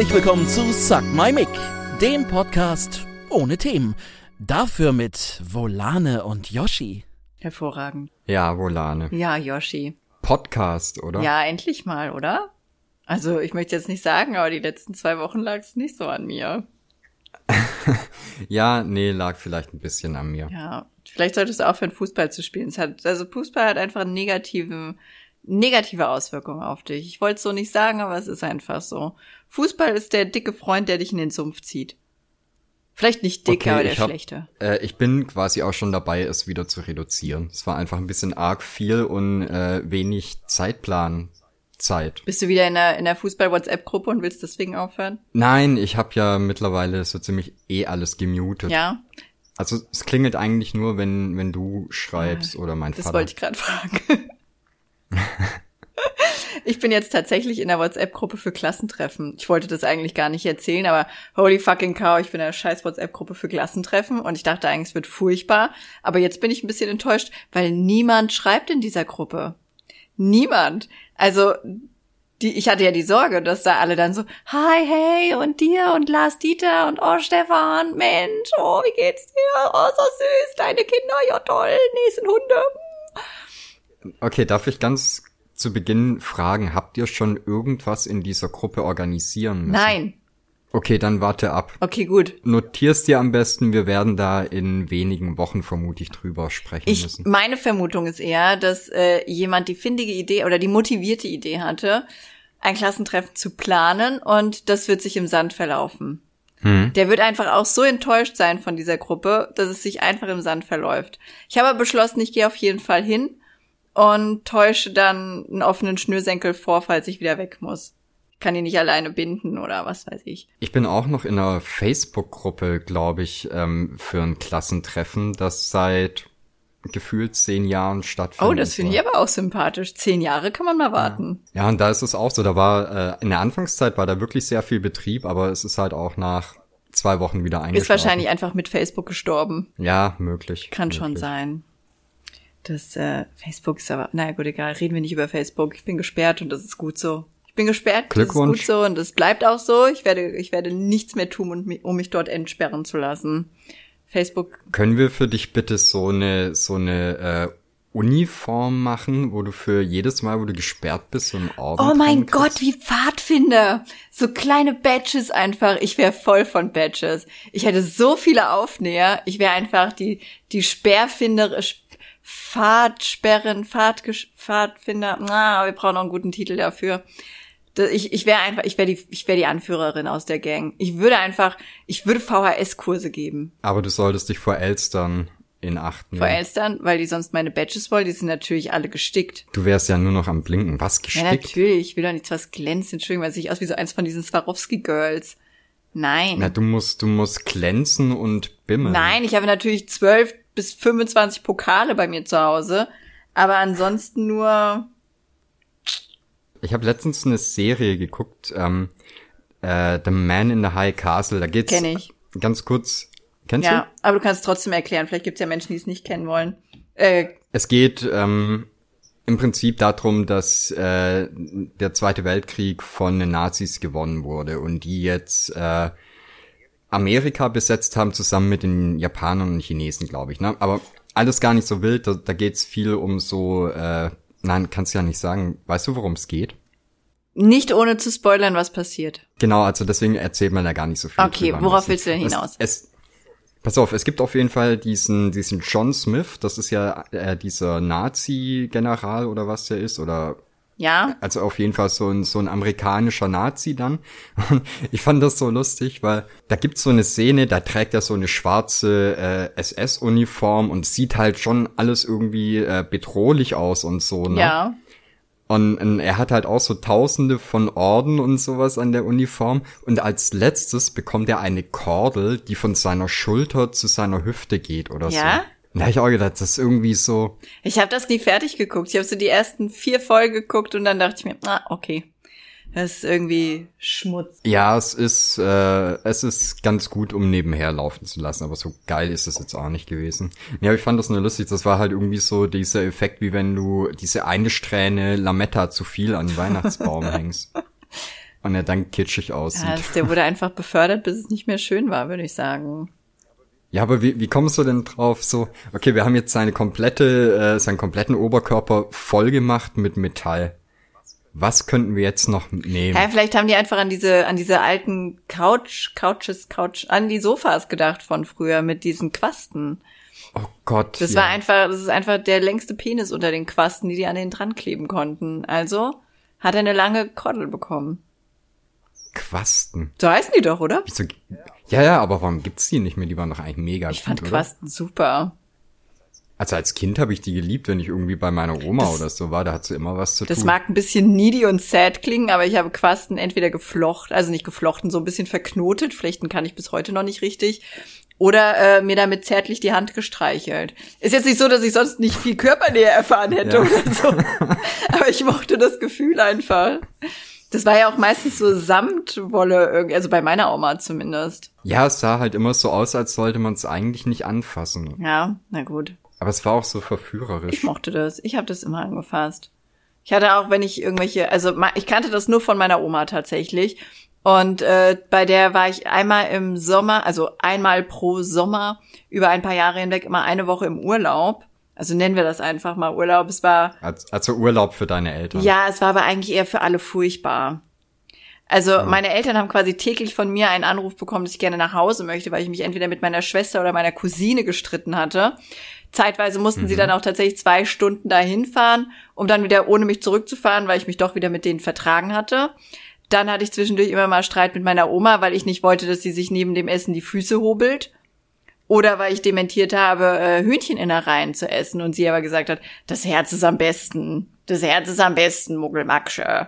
Herzlich willkommen zu Suck My Mic, dem Podcast ohne Themen. Dafür mit Volane und Yoshi. Hervorragend. Ja, Volane. Ja, Yoshi. Podcast, oder? Ja, endlich mal, oder? Also, ich möchte jetzt nicht sagen, aber die letzten zwei Wochen lag es nicht so an mir. ja, nee, lag vielleicht ein bisschen an mir. Ja, vielleicht solltest du aufhören, Fußball zu spielen. Es hat, also Fußball hat einfach einen negativen, negative Auswirkungen auf dich. Ich wollte es so nicht sagen, aber es ist einfach so. Fußball ist der dicke Freund, der dich in den Sumpf zieht. Vielleicht nicht dick, okay, aber der hab, schlechte. Äh, ich bin quasi auch schon dabei, es wieder zu reduzieren. Es war einfach ein bisschen arg viel und äh, wenig Zeitplan. Zeit. Bist du wieder in der, in der Fußball-WhatsApp-Gruppe und willst deswegen aufhören? Nein, ich habe ja mittlerweile so ziemlich eh alles gemutet. Ja. Also es klingelt eigentlich nur, wenn, wenn du schreibst ja, oder mein das Vater. Das wollte ich gerade fragen. ich bin jetzt tatsächlich in der WhatsApp-Gruppe für Klassentreffen. Ich wollte das eigentlich gar nicht erzählen, aber holy fucking cow, ich bin in der scheiß WhatsApp-Gruppe für Klassentreffen und ich dachte eigentlich, es wird furchtbar. Aber jetzt bin ich ein bisschen enttäuscht, weil niemand schreibt in dieser Gruppe. Niemand. Also, die, ich hatte ja die Sorge, dass da alle dann so, hi, hey, und dir und Lars Dieter und oh, Stefan, Mensch, oh, wie geht's dir? Oh, so süß, deine Kinder, ja toll, nächsten Hunde. Okay, darf ich ganz zu Beginn fragen, habt ihr schon irgendwas in dieser Gruppe organisieren müssen? Nein. Okay, dann warte ab. Okay, gut. Notierst dir am besten, wir werden da in wenigen Wochen vermutlich drüber sprechen ich, müssen. Meine Vermutung ist eher, dass äh, jemand die findige Idee oder die motivierte Idee hatte, ein Klassentreffen zu planen und das wird sich im Sand verlaufen. Hm. Der wird einfach auch so enttäuscht sein von dieser Gruppe, dass es sich einfach im Sand verläuft. Ich habe beschlossen, ich gehe auf jeden Fall hin und täusche dann einen offenen Schnürsenkel vor, falls ich wieder weg muss. Ich kann ihn nicht alleine binden oder was weiß ich. Ich bin auch noch in einer Facebook-Gruppe, glaube ich, ähm, für ein Klassentreffen, das seit gefühlt zehn Jahren stattfindet. Oh, das finde ich aber auch sympathisch. Zehn Jahre kann man mal warten. Ja, und da ist es auch so. Da war äh, in der Anfangszeit war da wirklich sehr viel Betrieb, aber es ist halt auch nach zwei Wochen wieder eingeschlafen. Ist wahrscheinlich einfach mit Facebook gestorben. Ja, möglich. Kann möglich. schon sein. Das äh, Facebook ist aber, naja gut, egal, reden wir nicht über Facebook. Ich bin gesperrt und das ist gut so. Ich bin gesperrt, das ist gut so und das bleibt auch so. Ich werde, ich werde nichts mehr tun, um mich dort entsperren zu lassen. Facebook. Können wir für dich bitte so eine, so eine äh, Uniform machen, wo du für jedes Mal, wo du gesperrt bist, so einen Orden Oh mein Gott, wie Pfadfinder. So kleine Badges einfach. Ich wäre voll von Badges. Ich hätte so viele Aufnäher. Ich wäre einfach die, die Sperrfinder, Pfadsperren, Pfad, Pfadfinder. Na, wir brauchen noch einen guten Titel dafür. Ich, ich wäre einfach, ich wäre die, ich wäre die Anführerin aus der Gang. Ich würde einfach, ich würde VHS-Kurse geben. Aber du solltest dich vor Elstern in Acht nehmen. Vor Elstern, weil die sonst meine Badges wollen, die sind natürlich alle gestickt. Du wärst ja nur noch am Blinken. Was gestickt? Ja, natürlich. Ich will doch nichts was glänzt. Entschuldigung, weil ich aus wie so eins von diesen Swarovski-Girls. Nein. Na, du musst, du musst glänzen und bimmeln. Nein, ich habe natürlich zwölf bis 25 Pokale bei mir zu Hause. Aber ansonsten nur ich habe letztens eine Serie geguckt, ähm, äh, The Man in the High Castle. Da geht's Kenn ich. ganz kurz. Kennst ja, du? aber du kannst trotzdem erklären. Vielleicht gibt's ja Menschen, die es nicht kennen wollen. Äh, es geht ähm, im Prinzip darum, dass äh, der Zweite Weltkrieg von den Nazis gewonnen wurde und die jetzt äh, Amerika besetzt haben, zusammen mit den Japanern und Chinesen, glaube ich. Ne? Aber alles gar nicht so wild. Da, da geht's viel um so äh, Nein, kannst ja nicht sagen. Weißt du, worum es geht? Nicht ohne zu spoilern, was passiert. Genau, also deswegen erzählt man da gar nicht so viel. Okay, worauf willst du denn hinaus? Es, es, pass auf, es gibt auf jeden Fall diesen, diesen John Smith, das ist ja äh, dieser Nazi-General oder was der ist, oder ja. Also auf jeden Fall so ein, so ein amerikanischer Nazi dann. Und ich fand das so lustig, weil da gibt's so eine Szene, da trägt er so eine schwarze äh, SS-Uniform und sieht halt schon alles irgendwie äh, bedrohlich aus und so, ne? Ja. Und, und er hat halt auch so tausende von Orden und sowas an der Uniform. Und als letztes bekommt er eine Kordel, die von seiner Schulter zu seiner Hüfte geht oder ja? so. Da hab ich auch gedacht, das ist irgendwie so. Ich habe das nie fertig geguckt. Ich habe so die ersten vier Folgen geguckt und dann dachte ich mir, ah, okay. Das ist irgendwie Schmutz. Ja, es ist, äh, es ist ganz gut, um nebenher laufen zu lassen, aber so geil ist es jetzt auch nicht gewesen. Ja, ich fand das nur lustig. Das war halt irgendwie so dieser Effekt, wie wenn du diese eine Strähne Lametta zu viel an den Weihnachtsbaum hängst. und er dann kitschig aussieht. Ja, der wurde einfach befördert, bis es nicht mehr schön war, würde ich sagen. Ja, aber wie, wie kommst du denn drauf? So, okay, wir haben jetzt seine komplette, äh, seinen kompletten Oberkörper voll gemacht mit Metall. Was könnten wir jetzt noch nehmen? Ja, vielleicht haben die einfach an diese, an diese alten Couch, Couches, Couch, an die Sofas gedacht von früher mit diesen Quasten. Oh Gott. Das ja. war einfach, das ist einfach der längste Penis unter den Quasten, die die an den dran kleben konnten. Also hat er eine lange Kordel bekommen. Quasten. So heißen die doch, oder? Wieso? Ja, ja, aber warum gibt's die nicht mehr? Die waren doch eigentlich mega Ich fand gut, Quasten super. Also als Kind habe ich die geliebt, wenn ich irgendwie bei meiner Oma Das- oder so war, da hat sie immer was zu Das tun. mag ein bisschen needy und sad klingen, aber ich habe Quasten entweder geflochten, also nicht geflochten, so ein bisschen verknotet, flechten kann ich bis heute noch nicht richtig, oder äh, mir damit zärtlich die Hand gestreichelt. Ist jetzt nicht so, dass ich sonst nicht viel Körpernähe erfahren hätte Ja. oder so, aber ich mochte das Gefühl einfach. Das war ja auch meistens so Samtwolle, irgendwie, also bei meiner Oma zumindest. ja, es sah halt immer so aus, als sollte man es eigentlich nicht anfassen. Ja, na gut. Aber es war auch so Ich verführerisch. mochte das. Ich habe das immer angefasst. Ich hatte auch, wenn ich irgendwelche, also ich kannte das nur von meiner Oma tatsächlich. Und äh, bei der war ich einmal im Sommer, also einmal pro Sommer über ein paar Jahre hinweg immer eine Woche im Urlaub. Also nennen wir das einfach mal Urlaub. Es war Als, also Urlaub für deine Eltern. ja, es war aber eigentlich eher für alle furchtbar. Also meine Eltern haben quasi täglich von mir einen Anruf bekommen, dass ich gerne nach Hause möchte, weil ich mich entweder mit meiner Schwester oder meiner Cousine gestritten hatte. Zeitweise mussten sie dann auch tatsächlich zwei Stunden dahin fahren, um dann wieder ohne mich zurückzufahren, weil ich mich doch wieder mit denen vertragen hatte. Dann hatte ich zwischendurch immer mal Streit mit meiner Oma, weil ich nicht wollte, dass sie sich neben dem Essen die Füße hobelt. Oder weil ich dementiert habe, äh, Hühncheninnereien zu essen und sie aber gesagt hat, das Herz ist am besten. Das Herz ist am besten, Muggelmaksche.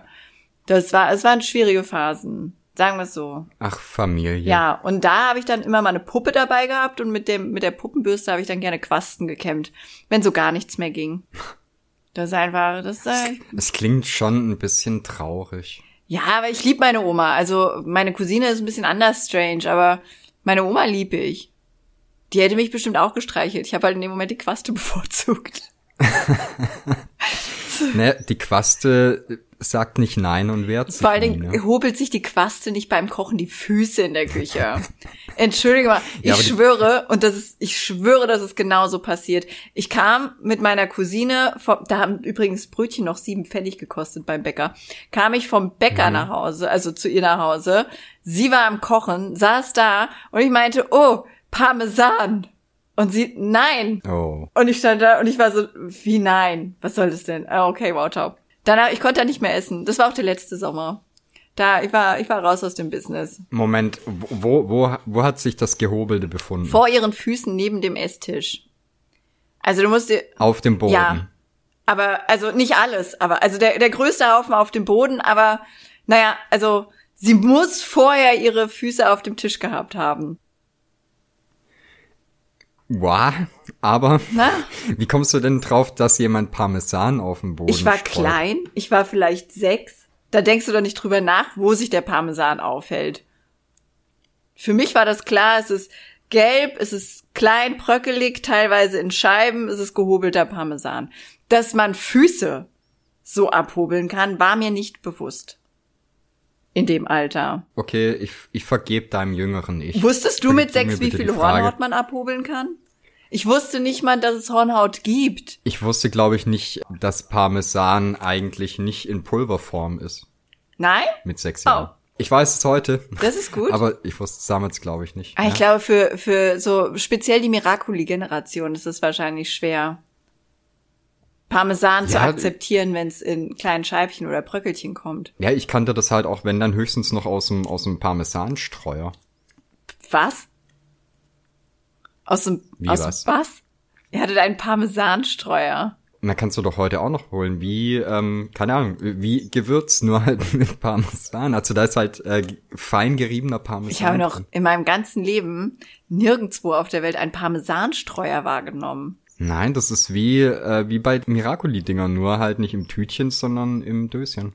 Das war, es waren schwierige Phasen. Sagen wir es so. Ach, Familie. Ja, und da habe ich dann immer mal eine Puppe dabei gehabt und mit dem, mit der Puppenbürste habe ich dann gerne Quasten gekämmt, wenn so gar nichts mehr ging. Das ist einfach, das ist, Es klingt schon ein bisschen traurig. ja, aber ich lieb meine Oma. Also meine Cousine ist ein bisschen anders strange, aber meine Oma lieb ich. Die hätte mich bestimmt auch gestreichelt. Ich habe halt in dem Moment die Quaste bevorzugt. Ne, die Quaste sagt nicht nein und wehrt sich Vor allen Dingen ne? hobelt sich die Quaste nicht beim Kochen die Füße in der Küche. Entschuldige mal, ich Ja, schwöre, und das ist, ich schwöre, dass es genauso passiert. Ich kam mit meiner Cousine, vom, da haben übrigens Brötchen noch sieben Pfennig gekostet beim Bäcker, kam ich vom Bäcker Mhm. nach Hause, also zu ihr nach Hause. Sie war am Kochen, saß da und ich meinte, oh, Parmesan. Und sie, nein. Oh. Und ich stand da und ich war so, wie nein? Was soll das denn? Ah, okay, wow, top. Danach, ich konnte da nicht mehr essen. Das war auch der letzte Sommer. Da, ich war, ich war raus aus dem Business. Moment, wo, wo, wo hat sich das Gehobelte befunden? Vor ihren Füßen neben dem Esstisch. Also du musst dir, Auf dem Boden. Ja. aber, also nicht alles, aber, also der, der größte Haufen auf dem Boden, aber, naja, also, sie muss vorher ihre Füße auf dem Tisch gehabt haben. Wow, aber Na? wie kommst du denn drauf, dass jemand Parmesan auf dem Boden Ich war streut? klein, ich war vielleicht sechs. Da denkst du doch nicht drüber nach, wo sich der Parmesan aufhält. Für mich war das klar, es ist gelb, es ist klein, bröckelig, teilweise in Scheiben, es ist gehobelter Parmesan. Dass man Füße so abhobeln kann, war mir nicht bewusst. In dem Alter. Okay, ich, ich vergebe deinem jüngeren Ich. Wusstest du mit sechs, wie viel. Hornhaut man abhobeln kann? Ich wusste nicht mal, dass es Hornhaut gibt. Ich wusste, glaube ich, nicht, dass Parmesan eigentlich nicht in Pulverform ist. Nein? Mit sechs Jahren. Ich weiß es heute. Das ist gut. Aber ich wusste es damals, glaube ich, nicht. Ah, Ich glaube, für, für so speziell die Miraculi-Generation ist es wahrscheinlich schwer, Parmesan zu Ja, akzeptieren, wenn es in kleinen Scheibchen oder Bröckelchen kommt. Ja, ich kannte das halt auch, wenn dann höchstens noch aus dem, aus dem Parmesanstreuer. Was? Aus dem, Wie aus was? Dem, was? Ihr hattet einen Parmesanstreuer. Dann kannst du doch heute auch noch holen, wie, ähm, keine Ahnung, wie Gewürz, nur halt mit Parmesan. Also da ist halt äh, fein geriebener Parmesan. Ich habe noch drin. in meinem ganzen Leben nirgendwo auf der Welt einen Parmesanstreuer wahrgenommen. Nein, das ist wie, äh, wie bei Miracoli-Dingern, nur halt nicht im Tütchen, sondern im Döschen.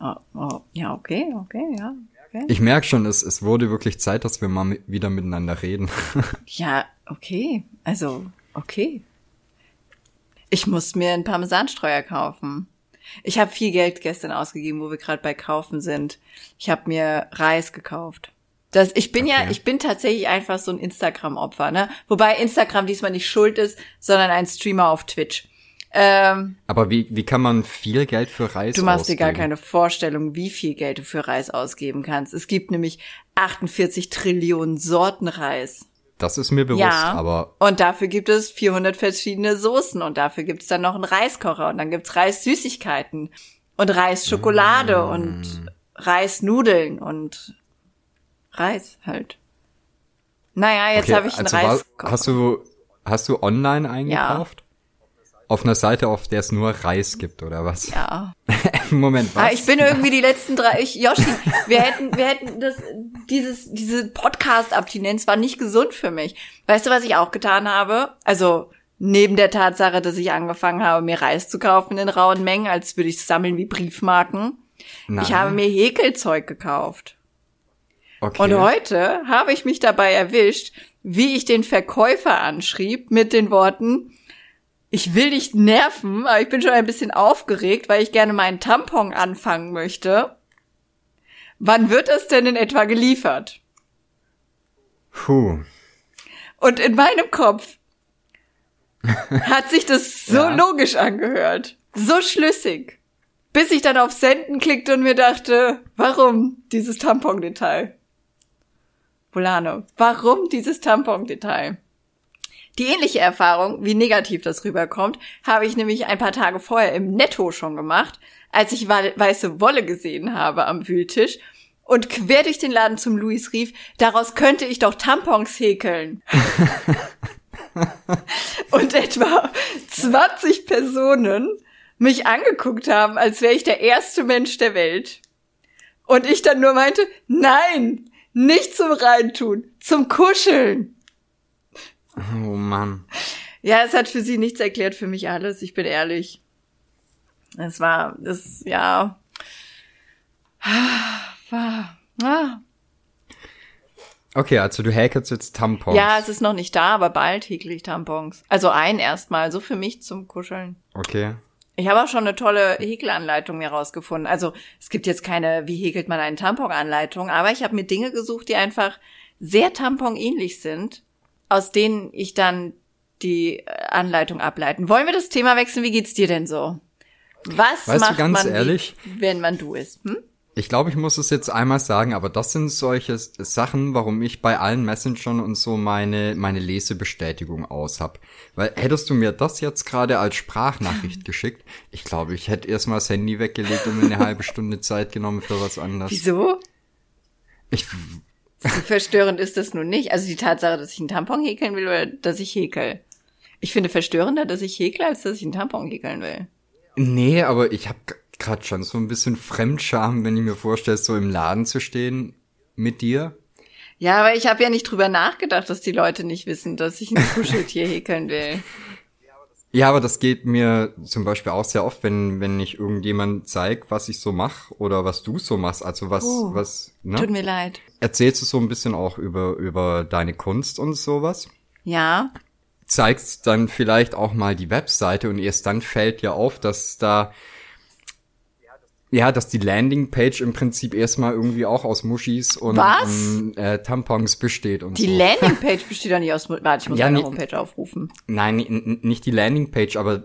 Oh, oh, ja, okay, okay, ja. Okay. Ich merke schon, es, es wurde wirklich Zeit, dass wir mal mi wieder miteinander reden. Ja, okay. Also, okay. Ich muss mir einen Parmesanstreuer kaufen. Ich habe viel Geld gestern ausgegeben, wo wir gerade bei Kaufen sind. Ich habe mir Reis gekauft. Das, ich bin okay. ja, ich bin tatsächlich einfach so ein Instagram-Opfer, ne? Wobei Instagram diesmal nicht schuld ist, sondern ein Streamer auf Twitch. Ähm, Aber wie, wie kann man viel Geld für Reis Du machst ausgeben? dir gar keine Vorstellung, wie viel Geld du für Reis ausgeben kannst. Es gibt nämlich 48 Trillionen Sorten Reis. Das ist mir bewusst, ja, aber. Und dafür gibt es 400 verschiedene Soßen und dafür gibt es dann noch einen Reiskocher und dann gibt's Reissüßigkeiten und Reisschokolade mm. und Reisnudeln und Reis halt. Naja, jetzt okay, habe ich einen also Reiskocher. Hast du, hast du online eingekauft? Ja. Auf einer Seite, auf der es nur Reis gibt, oder was? Ja. Moment, was? Ah, ich bin irgendwie die letzten drei. Ich, Yoshi, wir hätten, wir hätten das, dieses, diese Podcast-Abstinenz war nicht gesund für mich. Weißt du, was ich auch getan habe? Also, neben der Tatsache, dass ich angefangen habe, mir Reis zu kaufen in rauen Mengen, als würde ich es sammeln wie Briefmarken. Nein. Ich habe mir Häkelzeug gekauft. Okay. Und heute habe ich mich dabei erwischt, wie ich den Verkäufer anschrieb mit den Worten, ich will dich nerven, aber ich bin schon ein bisschen aufgeregt, weil ich gerne meinen Tampon anfangen möchte. Wann wird es denn in etwa geliefert? Puh. Und in meinem Kopf hat sich das so ja. logisch angehört, so schlüssig, bis ich dann auf Senden klickte und mir dachte, warum dieses Tampon-Detail? Volano, warum dieses Tampon-Detail? Die ähnliche Erfahrung, wie negativ das rüberkommt, habe ich nämlich ein paar Tage vorher im Netto schon gemacht, als ich weiße Wolle gesehen habe am Wühltisch und quer durch den Laden zum Louis rief, daraus könnte ich doch Tampons häkeln. und etwa 20 Personen mich angeguckt haben, als wäre ich der erste Mensch der Welt. Und ich dann nur meinte, nein, nicht zum Reintun, zum Kuscheln. Oh Mann. Ja, es hat für sie nichts erklärt, für mich alles. Ich bin ehrlich. Es war, das, ja. War, ah. Okay, also du häkelst jetzt Tampons. Ja, es ist noch nicht da, aber bald häkel ich Tampons. Also ein erstmal, so für mich zum Kuscheln. Okay. Ich habe auch schon eine tolle Häkelanleitung mir rausgefunden. Also es gibt jetzt keine, wie häkelt man einen Tampon-Anleitung, aber ich habe mir Dinge gesucht, die einfach sehr Tampon-ähnlich sind aus denen ich dann die äh, Anleitung ableiten. Wollen wir das Thema wechseln? Wie geht's dir denn so? Was weißt macht man, ehrlich, wenn man du ist? Hm? Ich glaube, ich muss es jetzt einmal sagen, aber das sind solche Sachen, warum ich bei allen Messengern und so meine, meine Lesebestätigung aus hab. Weil hättest du mir das jetzt gerade als Sprachnachricht geschickt, ich glaube, ich hätte erstmal das Handy weggelegt und mir eine halbe Stunde Zeit genommen für was anderes. Wieso? Ich so verstörend ist das nun nicht. Also die Tatsache, dass ich einen Tampon häkeln will oder dass ich häkel. Ich finde verstörender, dass ich häkle, als dass ich einen Tampon häkeln will. Nee, aber ich habe gerade schon so ein bisschen Fremdscham, wenn ich mir vorstelle, so im Laden zu stehen mit dir. Ja, aber ich habe ja nicht drüber nachgedacht, dass die Leute nicht wissen, dass ich ein Kuscheltier häkeln will. Ja, aber das geht mir zum Beispiel auch sehr oft, wenn, wenn ich irgendjemand zeig, was ich so mache oder was du so machst. Also was, oh, was, ne? Tut mir leid. Erzählst du so ein bisschen auch über, über deine Kunst und sowas? Ja. Zeigst dann vielleicht auch mal die Webseite und erst dann fällt ja auf, dass da ja, dass die Landingpage im Prinzip erstmal irgendwie auch aus Muschis und, und äh, Tampons besteht und die so. Die Landingpage besteht doch nicht aus. Warte, ich muss ja, meine Homepage aufrufen. Nein, nicht die Landingpage, aber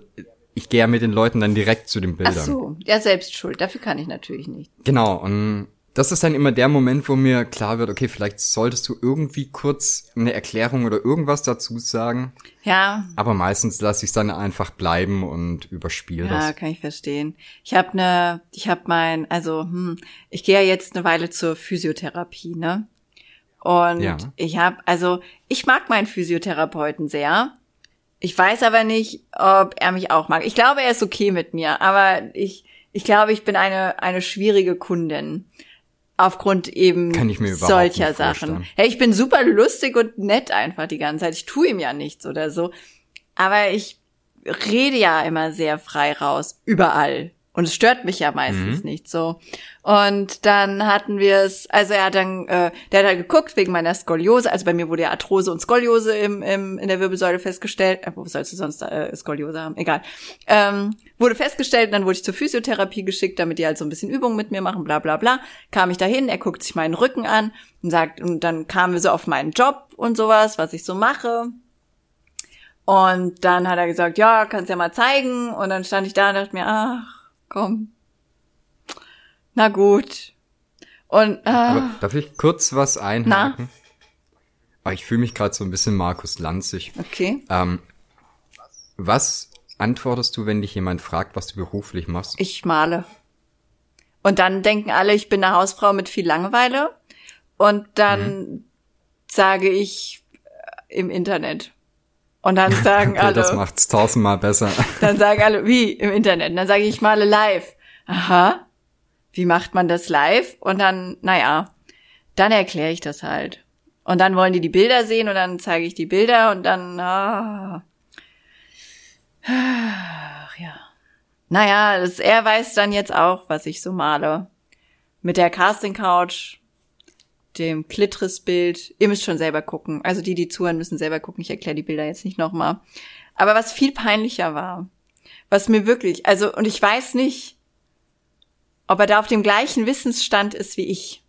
ich gehe ja mit den Leuten dann direkt zu den Bildern. Ach so, ja, selbst schuld. Dafür kann ich natürlich nicht. Genau, und das ist dann immer der Moment, wo mir klar wird, okay, vielleicht solltest du irgendwie kurz eine Erklärung oder irgendwas dazu sagen. Ja. Aber meistens lasse ich es dann einfach bleiben und überspiele ja, das. Ja, kann ich verstehen. Ich habe eine, ich habe mein, also hm, ich gehe ja jetzt eine Weile zur Physiotherapie, ne? Und ja. ich habe, also ich mag meinen Physiotherapeuten sehr. Ich weiß aber nicht, ob er mich auch mag. Ich glaube, er ist okay mit mir, aber ich, ich glaube, ich bin eine eine schwierige Kundin aufgrund eben solcher Sachen. Hey, ich bin super lustig und nett einfach die ganze Zeit. Ich tue ihm ja nichts oder so. Aber ich rede ja immer sehr frei raus, überall. Und es stört mich ja meistens mhm. nicht so. Und dann hatten wir es, also er hat dann, äh, der hat halt geguckt wegen meiner Skoliose, also bei mir wurde ja Arthrose und Skoliose im, im, in der Wirbelsäule festgestellt. Äh, wo sollst du sonst äh, Skoliose haben? Egal. Ähm, wurde festgestellt, dann wurde ich zur Physiotherapie geschickt, damit die halt so ein bisschen Übungen mit mir machen, bla bla bla. Kam ich dahin, er guckt sich meinen Rücken an und sagt, und dann kamen wir so auf meinen Job und sowas, was ich so mache. Und dann hat er gesagt, ja, kannst ja mal zeigen. Und dann stand ich da und dachte mir, ach, komm. Na gut. Und ah, darf ich kurz was einhaken? Na? Ah, ich fühle mich gerade so ein bisschen Markus Lanzig. Okay. Ähm, was antwortest du, wenn dich jemand fragt, was du beruflich machst? Ich male. Und dann denken alle, ich bin eine Hausfrau mit viel Langeweile. Und dann mhm. sage ich äh, im Internet. Und dann sagen okay, alle. Das macht's tausendmal besser. Dann sagen alle, wie im Internet. Und dann sage ich, ich male live. Aha. Wie macht man das live? Und dann, naja, dann erkläre ich das halt. Und dann wollen die die Bilder sehen und dann zeige ich die Bilder und dann, ah. Ach, ja. Naja, das, er weiß dann jetzt auch, was ich so male. Mit der Casting Couch dem Klitris-Bild. Ihr müsst schon selber gucken. Also die, die zuhören, müssen selber gucken. Ich erkläre die Bilder jetzt nicht nochmal. Aber was viel peinlicher war, was mir wirklich, also, und ich weiß nicht, ob er da auf dem gleichen Wissensstand ist wie ich.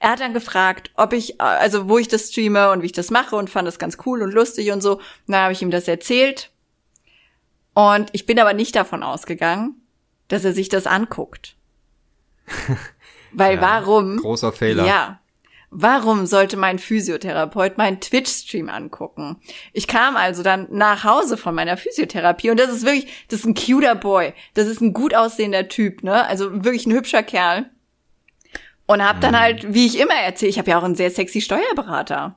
Er hat dann gefragt, ob ich, also wo ich das streame und wie ich das mache und fand das ganz cool und lustig und so. Und dann habe ich ihm das erzählt. Und ich bin aber nicht davon ausgegangen, dass er sich das anguckt. Weil ja, warum? Großer Fehler. Ja. Warum sollte mein Physiotherapeut meinen Twitch-Stream angucken? Ich kam also dann nach Hause von meiner Physiotherapie und das ist wirklich, das ist ein cuter Boy. Das ist ein gut aussehender Typ, ne? Also wirklich ein hübscher Kerl. Und hab dann mhm. halt, wie ich immer erzähle, ich habe ja auch einen sehr sexy Steuerberater.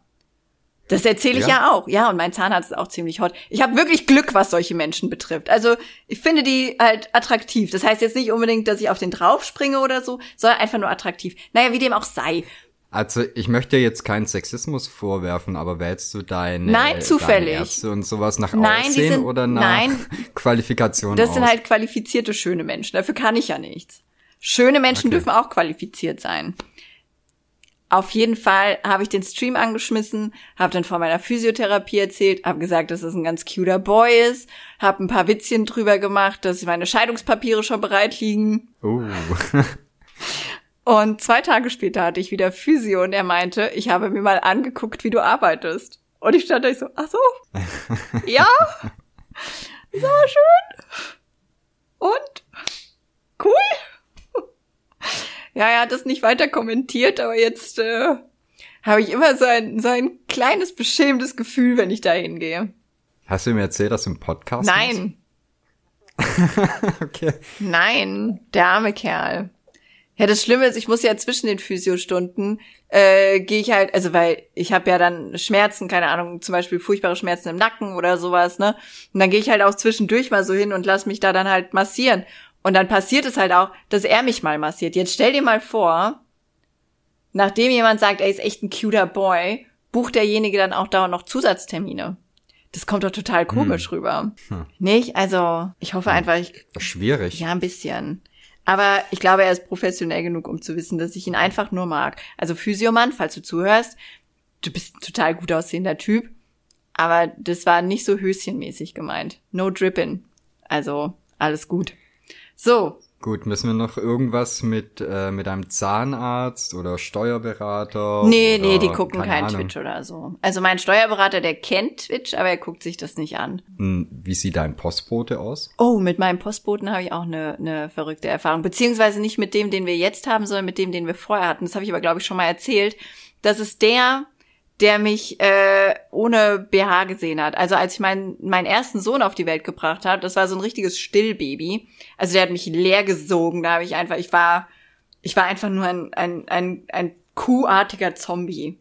Das erzähle ich ja. ja. auch. Ja, und mein Zahnarzt ist auch ziemlich hot. Ich habe wirklich Glück, was solche Menschen betrifft. Also ich finde die halt attraktiv. Das heißt jetzt nicht unbedingt, dass ich auf den draufspringe oder so, sondern einfach nur attraktiv. Naja, wie dem auch sei. Also ich möchte jetzt keinen Sexismus vorwerfen, aber wählst du deine, nein, zufällig. Deine Ärzte und sowas nach nein, Aussehen sind, oder nach nein, Qualifikation Das aus? sind halt qualifizierte, schöne Menschen. Dafür kann ich ja nichts. Schöne Menschen okay. dürfen auch qualifiziert sein. Auf jeden Fall habe ich den Stream angeschmissen, habe dann von meiner Physiotherapie erzählt, habe gesagt, dass es ein ganz cuter Boy ist, habe ein paar Witzchen drüber gemacht, dass meine Scheidungspapiere schon bereit liegen. Oh. Und zwei Tage später hatte ich wieder Physio und er meinte, ich habe mir mal angeguckt, wie du arbeitest. Und ich stand da so, ach so, ja, so schön. Und cool. Ja, er hat das nicht weiter kommentiert, aber jetzt äh, habe ich immer so ein, so ein kleines beschämtes Gefühl, wenn ich da hingehe. Hast du mir erzählt, dass du im Podcast Nein. okay. Nein, der arme Kerl. Ja, das Schlimme ist, ich muss ja zwischen den Physiostunden äh, gehe ich halt, also weil ich habe ja dann Schmerzen, keine Ahnung, zum Beispiel furchtbare Schmerzen im Nacken oder sowas, ne? Und dann gehe ich halt auch zwischendurch mal so hin und lass mich da dann halt massieren. Und dann passiert es halt auch, dass er mich mal massiert. Jetzt stell dir mal vor, nachdem jemand sagt, er ist echt ein cuter Boy, bucht derjenige dann auch dauernd noch Zusatztermine. Das kommt doch total komisch hm. rüber. Hm. Nicht? Also, ich hoffe hm. einfach, ich. Schwierig. Ja, ein bisschen. Aber ich glaube, er ist professionell genug, um zu wissen, dass ich ihn einfach nur mag. Also Physiomann, falls du zuhörst, du bist ein total gut aussehender Typ. Aber das war nicht so höschenmäßig gemeint. No drippin. Also alles gut. So, Gut, müssen wir noch irgendwas mit, äh, mit einem Zahnarzt oder Steuerberater? Nee, oder, nee, die gucken keinen Twitch oder so. Also mein Steuerberater, der kennt Twitch, aber er guckt sich das nicht an. Hm, wie sieht dein Postbote aus? Oh, mit meinem Postboten habe ich auch eine, eine verrückte Erfahrung. Beziehungsweise nicht mit dem, den wir jetzt haben, sondern mit dem, den wir vorher hatten. Das habe ich aber, glaube ich, schon mal erzählt. Das ist der, der mich äh, ohne BH gesehen hat. Also als ich meinen meinen ersten Sohn auf die Welt gebracht habe, das war so ein richtiges Stillbaby. Also der hat mich leer gesogen. Da habe ich einfach, ich war, ich war einfach nur ein ein ein, ein kuhartiger Zombie.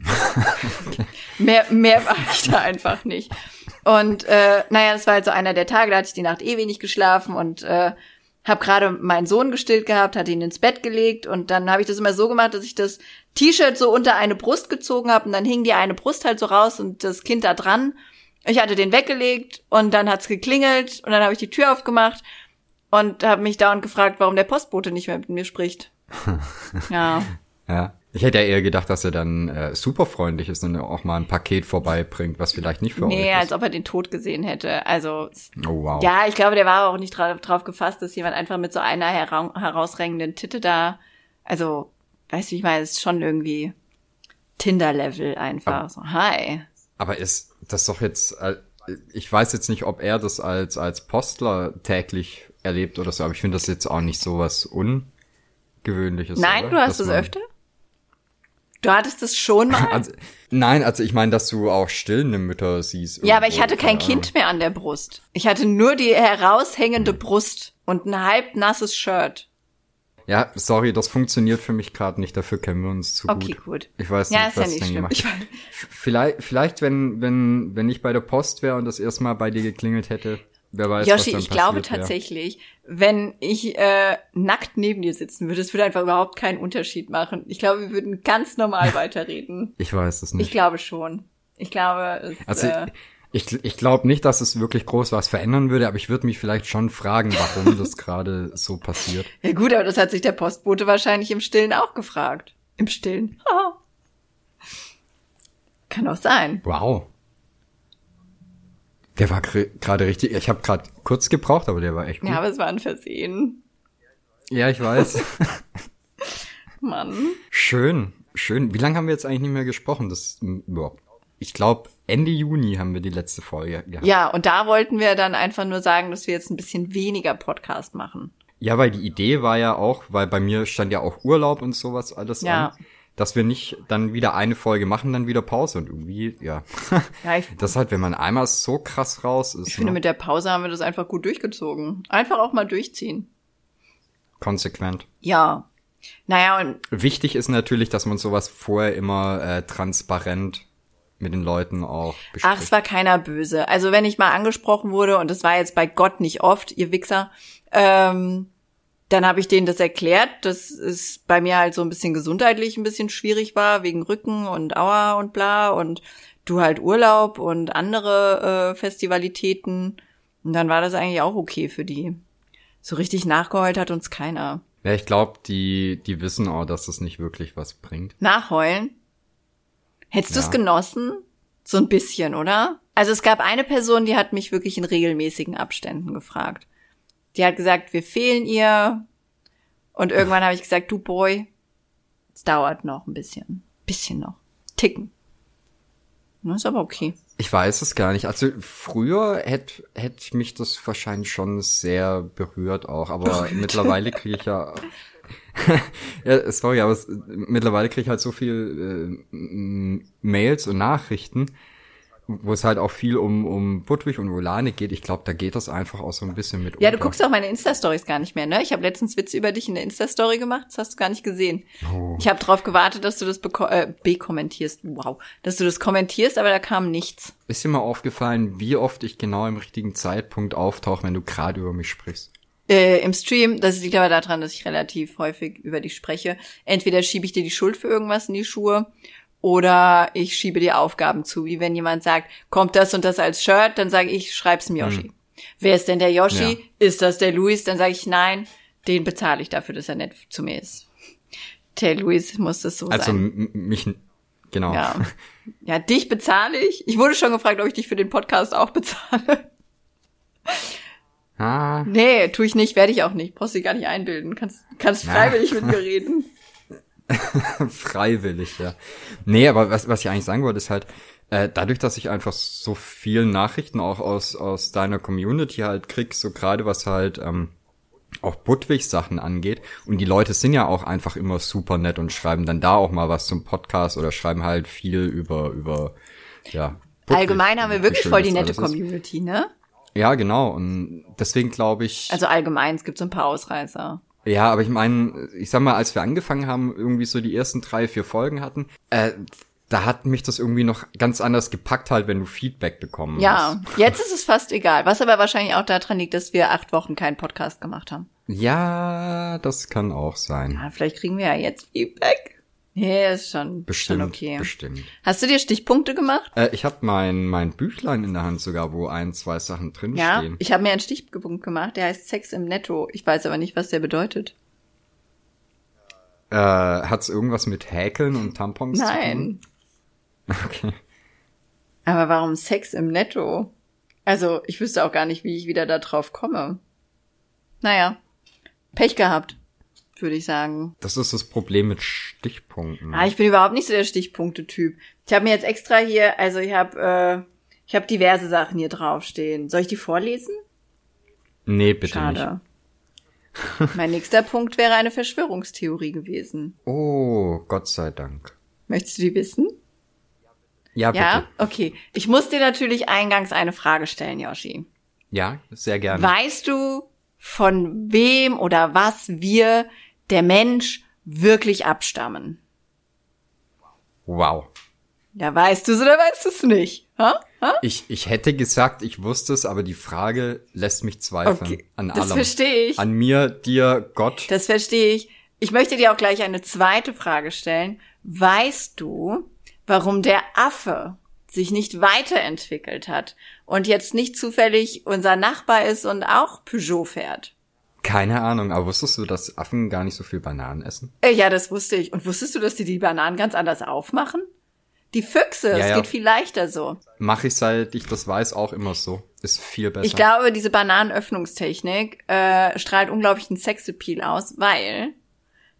mehr mehr war ich da einfach nicht. Und äh, naja, das war halt so einer der Tage, da hatte ich die Nacht eh wenig geschlafen und äh, habe gerade meinen Sohn gestillt gehabt, hatte ihn ins Bett gelegt und dann habe ich das immer so gemacht, dass ich das T-Shirt so unter eine Brust gezogen habe und dann hing die eine Brust halt so raus und das Kind da dran. Ich hatte den weggelegt und dann hat's geklingelt und dann habe ich die Tür aufgemacht und habe mich dauernd gefragt, warum der Postbote nicht mehr mit mir spricht. ja. Ja. Ich hätte ja eher gedacht, dass er dann äh, super freundlich ist und auch mal ein Paket vorbeibringt, was vielleicht nicht für nee, euch ist. Nee, als ob er den Tod gesehen hätte. Also oh, wow. ja, ich glaube, der war auch nicht dra drauf gefasst, dass jemand einfach mit so einer hera herausragenden Titte da, also, weißt du, ich meine, es ist schon irgendwie Tinder-Level einfach. Aber, so, hi. Aber ist das doch jetzt, äh, ich weiß jetzt nicht, ob er das als, als Postler täglich erlebt oder so, aber ich finde das jetzt auch nicht so was Ungewöhnliches. Nein, oder? du hast es öfter? Du hattest es schon mal? Also, nein, also ich meine, dass du auch stillende Mütter siehst. Ja, aber ich hatte kein Kind mehr an der Brust. Ich hatte nur die heraushängende hm. Brust und ein halb nasses Shirt. Ja, sorry, das funktioniert für mich gerade nicht. Dafür kennen wir uns zu okay, gut. Okay, gut. Ich weiß ja, nicht, was ja ich denn gemacht habe. Vielleicht, vielleicht, wenn, wenn, wenn ich bei der Post wäre und das erste Mal bei dir geklingelt hätte, Wer weiß, Yoshi, ich glaube tatsächlich, wenn ich äh, nackt neben dir sitzen würde, es würde einfach überhaupt keinen Unterschied machen. Ich glaube, wir würden ganz normal weiterreden. ich weiß es nicht. Ich glaube schon. Ich glaube, es, also äh, ich, ich glaube nicht, dass es wirklich groß was verändern würde, aber ich würde mich vielleicht schon fragen, warum das gerade so passiert. Ja gut, aber das hat sich der Postbote wahrscheinlich im Stillen auch gefragt. Im Stillen. Kann auch sein. Wow. Der war gerade richtig. Ich habe gerade kurz gebraucht, aber der war echt gut. Ja, aber es war ein Versehen. Ja, ich weiß. Mann. Schön, schön. Wie lange haben wir jetzt eigentlich nicht mehr gesprochen? Das überhaupt. Ich glaube, Ende Juni haben wir die letzte Folge gehabt. Ja, und da wollten wir dann einfach nur sagen, dass wir jetzt ein bisschen weniger Podcast machen. Ja, weil die Idee war ja auch, weil bei mir stand ja auch Urlaub und sowas alles ja. an dass wir nicht dann wieder eine Folge machen, dann wieder Pause und irgendwie, ja. ja ich, das halt, wenn man einmal so krass raus ist. Ich finde, ne? mit der Pause haben wir das einfach gut durchgezogen. Einfach auch mal durchziehen. Konsequent. Ja. Naja, und. Wichtig ist natürlich, dass man sowas vorher immer äh, transparent mit den Leuten auch bespricht. Ach, es war keiner böse. Also wenn ich mal angesprochen wurde, und das war jetzt bei Gott nicht oft, ihr Wichser, ähm, dann habe ich denen das erklärt, dass es bei mir halt so ein bisschen gesundheitlich ein bisschen schwierig war, wegen Rücken und Aua und bla und du halt Urlaub und andere äh, Festivalitäten. Und dann war das eigentlich auch okay für die. So richtig nachgeheult hat uns keiner. Ja, ich glaube, die, die wissen auch, dass das nicht wirklich was bringt. Nachheulen? Hättest ja. du es genossen? So ein bisschen, oder? Also es gab eine Person, die hat mich wirklich in regelmäßigen Abständen gefragt. Die hat gesagt, wir fehlen ihr. Und irgendwann habe ich gesagt, du Boy, es dauert noch ein bisschen. Bisschen noch. Ticken. Das ist aber okay. Ich weiß es gar nicht. Also früher hätte hätte mich das wahrscheinlich schon sehr berührt auch, aber berührt. mittlerweile kriege ich ja ja, sorry, aber es, mittlerweile kriege ich halt so viel äh, Mails und Nachrichten, wo es halt auch viel um, um Budwig und Volane geht. Ich glaube, da geht das einfach auch so ein bisschen mit Ja, unter. du guckst auch meine Insta-Stories gar nicht mehr, ne? Ich habe letztens Witze über dich in der Insta-Story gemacht, das hast du gar nicht gesehen. Oh. Ich habe drauf gewartet, dass du das äh, bekommentierst. Wow. Dass du das kommentierst, aber da kam nichts. Ist dir mal aufgefallen, wie oft ich genau im richtigen Zeitpunkt auftauche, wenn du gerade über mich sprichst? Äh, Im Stream, das liegt aber daran, dass ich relativ häufig über dich spreche. Entweder schiebe ich dir die Schuld für irgendwas in die Schuhe oder ich schiebe dir Aufgaben zu, wie wenn jemand sagt, kommt das und das als Shirt, dann sage ich, schreib's dem Yoshi. Hm. Wer ist denn der Yoshi? Ja. Ist das der Luis? Dann sage ich, nein, den bezahle ich dafür, dass er nett zu mir ist. Der Luis muss das so also sein. Also mich, genau. Ja. ja, dich bezahle ich. Ich wurde schon gefragt, ob ich dich für den Podcast auch bezahle. Ah. Nee, tue ich nicht, werde ich auch nicht. Brauchst du dich gar nicht einbilden. Kannst, kannst freiwillig mit mir reden. Freiwillig, ja. Nee, aber was, was ich eigentlich sagen wollte, ist halt, äh, dadurch, dass ich einfach so viel Nachrichten auch aus, aus deiner Community halt krieg, so gerade was halt ähm, auch Budwigs Sachen angeht. Und die Leute sind ja auch einfach immer super nett und schreiben dann da auch mal was zum Podcast oder schreiben halt viel über, über, ja. Budwig, Allgemein haben wir wirklich voll die nette Community, ne? Ja, genau. Und deswegen glaube ich. Also allgemein, es gibt so ein paar Ausreißer. Ja, aber ich meine, ich sag mal, als wir angefangen haben, irgendwie so die ersten drei, vier Folgen hatten, äh, da hat mich das irgendwie noch ganz anders gepackt halt, wenn du Feedback bekommen ja, hast. Ja, jetzt ist es fast egal. Was aber wahrscheinlich auch daran liegt, dass wir acht Wochen keinen Podcast gemacht haben. Ja, das kann auch sein. Ja, vielleicht kriegen wir ja jetzt Feedback. Nee, ist schon, Bestimmt, schon okay. bestimmt. Hast du dir Stichpunkte gemacht? Äh, ich habe mein, mein Büchlein in der Hand sogar, wo ein, zwei Sachen drinstehen. Ja, ich habe mir einen Stichpunkt gemacht, der heißt Sex im Netto. Ich weiß aber nicht, was der bedeutet. Äh, hat's irgendwas mit Häkeln und Tampons zu tun? Nein. Okay. Aber warum Sex im Netto? Also, ich wüsste auch gar nicht, wie ich wieder da drauf komme. Naja, Pech gehabt, würde ich sagen. Das ist das Problem mit Stichpunkten. Ah, ich bin überhaupt nicht so der Stichpunkte-Typ. Ich habe mir jetzt extra hier, also ich habe äh, ich habe diverse Sachen hier draufstehen. Soll ich die vorlesen? nee, bitte Schade. mein nächster Punkt wäre eine Verschwörungstheorie gewesen. nicht. Oh, Gott sei Dank. Möchtest du die wissen? Ja, bitte. Ja? Okay. Ich muss dir natürlich eingangs eine Frage stellen, Yoshi. Ja, sehr gerne. Weißt du, von wem oder was wir, der Mensch, wirklich abstammen? wow. Ja, weißt du es oder weißt du es nicht? Ha? Ha? Ich, ich hätte gesagt, ich wusste es, aber die Frage lässt mich zweifeln Okay, an das allem. verstehe ich. An mir, dir, Gott. Das verstehe ich. Ich möchte dir auch gleich eine zweite Frage stellen. Weißt du, warum der Affe sich nicht weiterentwickelt hat und jetzt nicht zufällig unser Nachbar ist und auch Peugeot fährt? Keine Ahnung, aber wusstest du, dass Affen gar nicht so viel Bananen essen? Äh, ja, das wusste ich. Und wusstest du, dass die die Bananen ganz anders aufmachen? Die Füchse, Ja, es ja. geht viel leichter so. Mache ich, seit ich das weiß, auch immer so. Ist viel besser. Ich glaube, diese Bananenöffnungstechnik äh, strahlt unglaublich einen Sexappeal aus, weil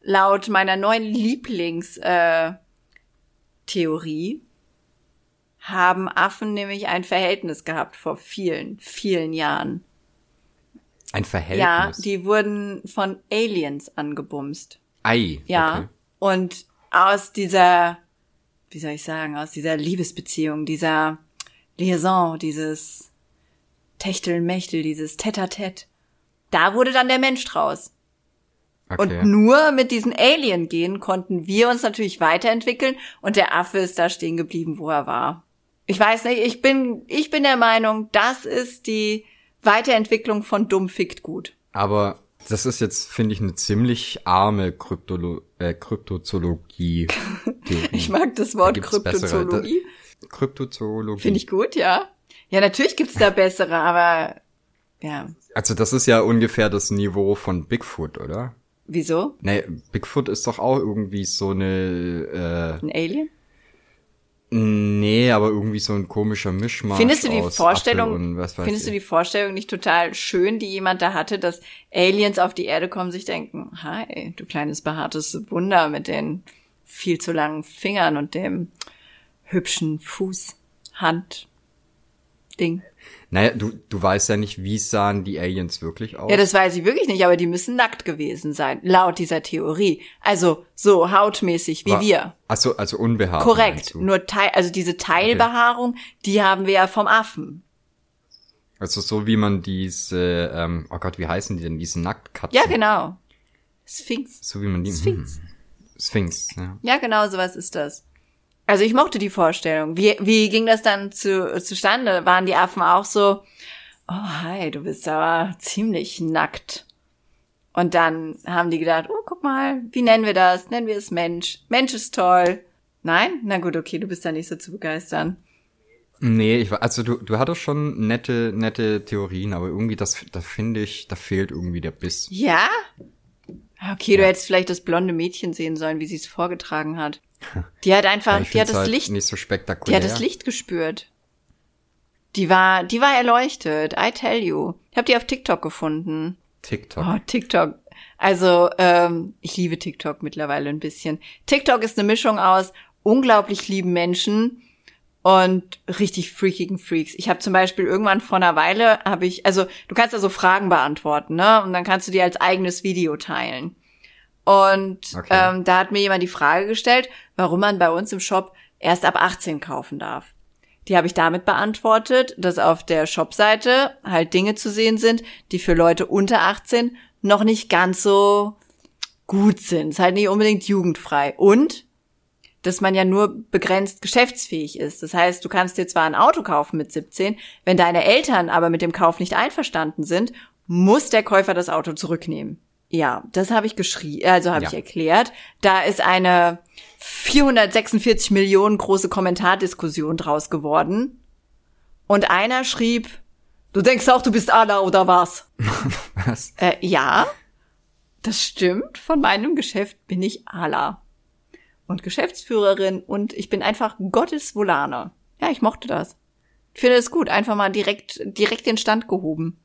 laut meiner neuen Lieblings äh, haben Affen nämlich ein Verhältnis gehabt vor vielen, vielen Jahren. Ein Ja, Verhältnis. die wurden von Aliens angebumst. Ei. Ja. Okay. Und aus dieser, wie soll ich sagen, aus dieser Liebesbeziehung, dieser Liaison, dieses Techtelmechtel, dieses Tête-à-Tête, da wurde dann der Mensch draus. okay. Und nur mit diesen Alien-Genen konnten wir uns natürlich weiterentwickeln und der Affe ist da stehen geblieben, wo er war. Ich weiß nicht, ich bin, ich bin der Meinung, das ist die Weiterentwicklung von dumm fickt gut. Aber das ist jetzt, finde ich, eine ziemlich arme Kryptolo äh, Kryptozoologie. Ich mag das Wort bessere. Kryptozoologie. Kryptozoologie. Finde ich gut, ja. Ja, natürlich gibt's da bessere, aber ja. Also das ist ja ungefähr das Niveau von Bigfoot, oder? Wieso? Nee, Bigfoot ist doch auch irgendwie so eine, Ein Alien? Nee, aber irgendwie so ein komischer Mischmasch Findest du die Vorstellung, findest du ich. die Vorstellung nicht total schön, die jemand da hatte, dass Aliens auf die Erde kommen, sich denken, hi, du kleines behaartes Wunder mit den viel zu langen Fingern und dem hübschen Fuß, Hand, Ding. Naja, du, du weißt ja nicht, wie sahen die Aliens wirklich aus. Ja, das weiß ich wirklich nicht, aber die müssen nackt gewesen sein, laut dieser Theorie. Also so hautmäßig wie War- wir. Also, also unbehaart. Korrekt. Nur Teil, also diese Teilbehaarung, die haben wir ja vom Affen. Also so wie man diese, ähm, oh Gott, wie heißen die denn, diese Nacktkatzen? Ja, genau. Sphinx. So wie man die. Sphinx. Hm. Sphinx, ja. Ja, genau, sowas ist das. Also ich mochte die Vorstellung. Wie, wie ging das dann zu, zustande? Waren die Affen auch so, oh hi, du bist aber ziemlich nackt. Und dann haben die gedacht, oh, guck mal, wie nennen wir das? Nennen wir es Mensch. Mensch ist toll. Nein? Na gut, okay, du bist da nicht so zu begeistern. Nee, ich war, also du, du hattest schon nette, nette Theorien, aber irgendwie das, da finde ich, da fehlt irgendwie der Biss. Ja? Okay, du hättest vielleicht das blonde Mädchen sehen sollen, wie sie es vorgetragen hat. Die hat einfach, ich die hat das halt Licht nicht so Die spektakulär. hat das Licht gespürt. Die war, die war erleuchtet. I tell you. Ich habe die auf TikTok gefunden. TikTok. Oh, TikTok. Also, ähm, ich liebe TikTok mittlerweile ein bisschen. TikTok ist eine Mischung aus unglaublich lieben Menschen und richtig freakigen Freaks. Ich habe zum Beispiel irgendwann vor einer Weile habe ich, also du kannst da so Fragen beantworten, ne? Und dann kannst du die als eigenes Video teilen. Und Okay. ähm, da hat mir jemand die Frage gestellt, warum man bei uns im Shop erst ab 18 kaufen darf. Die habe ich damit beantwortet, dass auf der Shopseite halt Dinge zu sehen sind, die für Leute unter 18 noch nicht ganz so gut sind. Ist halt nicht unbedingt jugendfrei. Und dass man ja nur begrenzt geschäftsfähig ist. Das heißt, du kannst dir zwar ein Auto kaufen mit 17, wenn deine Eltern aber mit dem Kauf nicht einverstanden sind, muss der Käufer das Auto zurücknehmen. Ja, das habe ich geschrieben, also habe Ja. ich erklärt. Da ist eine 446 Millionen große Kommentardiskussion draus geworden. Und einer schrieb, du denkst auch, du bist Allah oder was? Was? Äh, ja, das stimmt. Von meinem Geschäft bin ich Allah. Und Geschäftsführerin und ich bin einfach Gottes Volane. Ja, ich mochte das. Ich finde es gut, einfach mal direkt, direkt den Stand gehoben.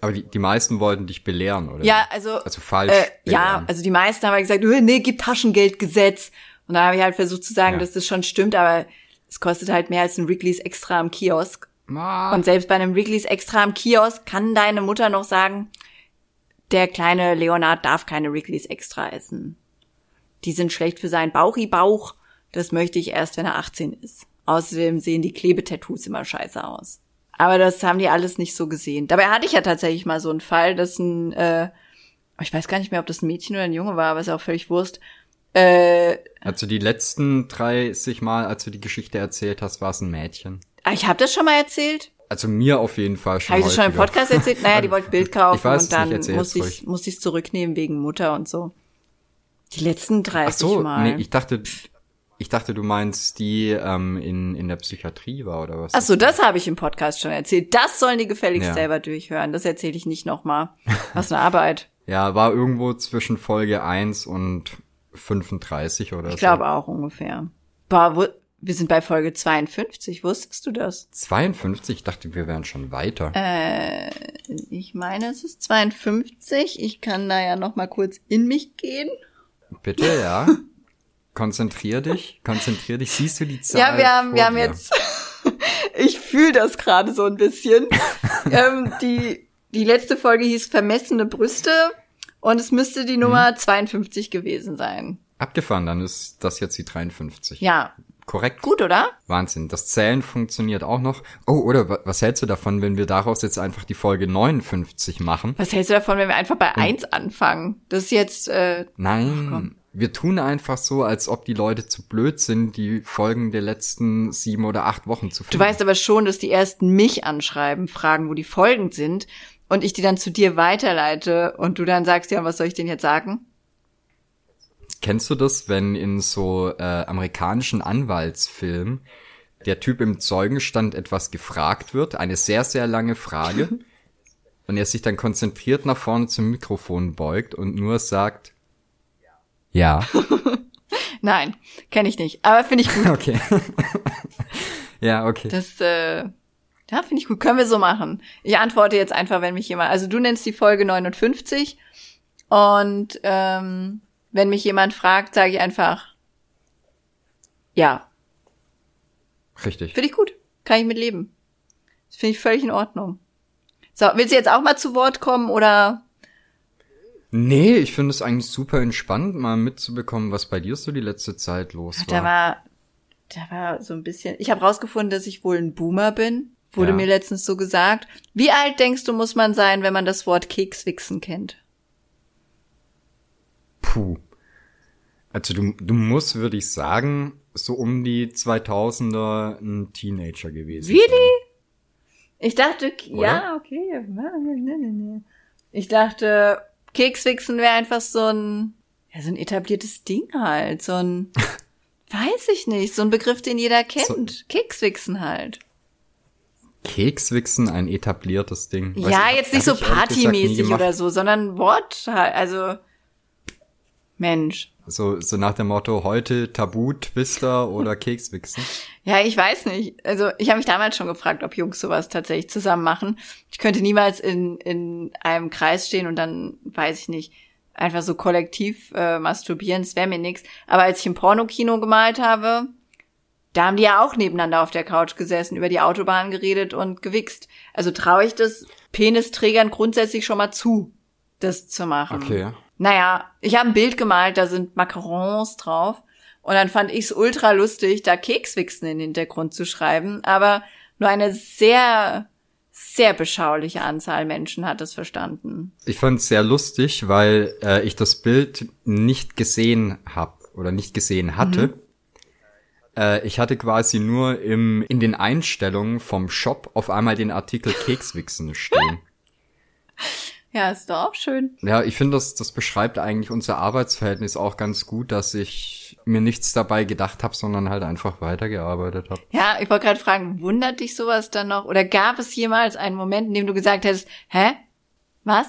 Aber die, die meisten wollten dich belehren, oder? Ja, also, Also falsch. äh, ja, also die meisten haben halt gesagt, nee, gib Taschengeldgesetz. Und dann habe ich halt versucht zu sagen, Ja. dass das schon stimmt, aber es kostet halt mehr als ein Wrigley's extra am Kiosk. Ah, Und selbst bei einem Wrigley's extra am Kiosk kann deine Mutter noch sagen, der kleine Leonard darf keine Wrigley's extra essen. Die sind schlecht für seinen Bauchi-Bauch. Das möchte ich erst, wenn er 18 ist. Außerdem sehen die Klebetattoos immer scheiße aus. Aber das haben die alles nicht so gesehen. Dabei hatte ich ja tatsächlich mal so einen Fall, dass ein, äh, ich weiß gar nicht mehr, ob das ein Mädchen oder ein Junge war, aber ist auch völlig Wurst. Äh, also die letzten 30 Mal, als du die Geschichte erzählt hast, war es ein Mädchen. ah, ich habe das schon mal erzählt. Also mir auf jeden Fall schon Habe ich das schon im. Podcast erzählt? Naja, die wollte Bild kaufen Ich weiß es und dann nicht, musste ich ruhig. musste zurücknehmen wegen Mutter und so. Die letzten 30 Ach so, Mal. nee, ich dachte, ich dachte, du meinst die ähm, in, in der Psychiatrie war oder was? Ach so, das habe ich im Podcast schon erzählt. Das sollen die gefälligst Ja. selber durchhören. Das erzähle ich nicht nochmal. Was eine Arbeit. Ja, war irgendwo zwischen Folge 1 und 35 oder Ich so. glaube auch ungefähr. Boah, wo, wir sind bei Folge 52. Wusstest du das? 52? Ich dachte, wir wären schon weiter. Äh, ich meine, es ist 52. Ich kann da ja noch mal kurz in mich gehen. Bitte, ja. Konzentrier dich, konzentrier dich. Siehst du die Zahl? Ja, wir haben, wir haben dir? jetzt, ich fühle das gerade so ein bisschen. ähm, die, die letzte Folge hieß Vermessene Brüste und es müsste die Nummer 52 gewesen sein. Abgefahren, dann ist das jetzt die 53. Ja, Korrekt. gut, oder? Wahnsinn. Das Zählen funktioniert auch noch. Oh, oder wa- was hältst du davon, wenn wir daraus jetzt einfach die Folge 59 machen? Was hältst du davon, wenn wir einfach bei 1 anfangen? Das ist jetzt, äh, Nein. Wir tun einfach so, als ob die Leute zu blöd sind, die Folgen der letzten sieben oder acht Wochen zu du finden. weißt aber schon, dass die ersten mich anschreiben, fragen, wo die Folgen sind und ich die dann zu dir weiterleite und du dann sagst, ja, was soll ich denn jetzt sagen? Kennst du das, wenn in so äh, amerikanischen Anwaltsfilmen der Typ im Zeugenstand etwas gefragt wird, eine sehr, sehr lange Frage, und er sich dann konzentriert nach vorne zum Mikrofon beugt und nur sagt, ja. Nein, kenne ich nicht. Aber finde ich gut. Okay. ja, okay. Das, äh, ja, finde ich gut. Können wir so machen. Ich antworte jetzt einfach, wenn mich jemand, also du nennst die Folge 59 und ähm, wenn mich jemand fragt, sage ich einfach, ja, Richtig. finde ich gut. Kann ich mit leben. Das finde ich völlig in Ordnung. So, willst du jetzt auch mal zu Wort kommen oder? Nee, ich finde es eigentlich super entspannt, mal mitzubekommen, was bei dir so die letzte Zeit los war. Da war, da war so ein bisschen. Ich habe rausgefunden, dass ich wohl ein Boomer bin. Wurde Ja. mir letztens so gesagt. Wie alt denkst du, muss man sein, wenn man das Wort Kekswichsen kennt? Puh. Also du, du musst, würde ich sagen, so um die 2000er ein Teenager gewesen Really? sein. Ich dachte, ja, okay. Ich dachte, Kekswichsen wäre einfach so ein, ja, so ein etabliertes Ding halt. So ein, weiß ich nicht, so ein Begriff, den jeder kennt. Kekswichsen halt. Kekswichsen, ein etabliertes Ding. Weiß ja, ich, jetzt nicht so partymäßig oder so, sondern Wort halt. Also, Mensch. So, so nach dem Motto, heute Tabu, Twister oder Kekswichsen. Ja, ich weiß nicht. Also ich habe mich damals schon gefragt, ob Jungs sowas tatsächlich zusammen machen. Ich könnte niemals in, in einem Kreis stehen und dann, weiß ich nicht, einfach so kollektiv äh, masturbieren. Das wäre mir nix. Aber als ich im Pornokino gemalt habe, da haben die ja auch nebeneinander auf der Couch gesessen, über die Autobahn geredet und gewichst. Also traue ich das Penisträgern grundsätzlich schon mal zu, das zu machen. Okay. Naja, ich habe ein Bild gemalt, da sind Macarons drauf. Und dann fand ich es ultra lustig, da Kekswichsen in den Hintergrund zu schreiben. Aber nur eine sehr, sehr beschauliche Anzahl Menschen hat es verstanden. Ich fand es sehr lustig, weil äh, ich das Bild nicht gesehen habe oder nicht gesehen hatte. Äh, ich hatte quasi nur im, in den Einstellungen vom Shop auf einmal den Artikel Kekswichsen stehen. Ja, ist doch auch schön. Ja, ich finde, das, das beschreibt eigentlich unser Arbeitsverhältnis auch ganz gut, dass ich mir nichts dabei gedacht habe, sondern halt einfach weitergearbeitet habe. Ja, ich wollte gerade fragen, wundert dich sowas dann noch? Oder gab es jemals einen Moment, in dem du gesagt hättest, hä? Was?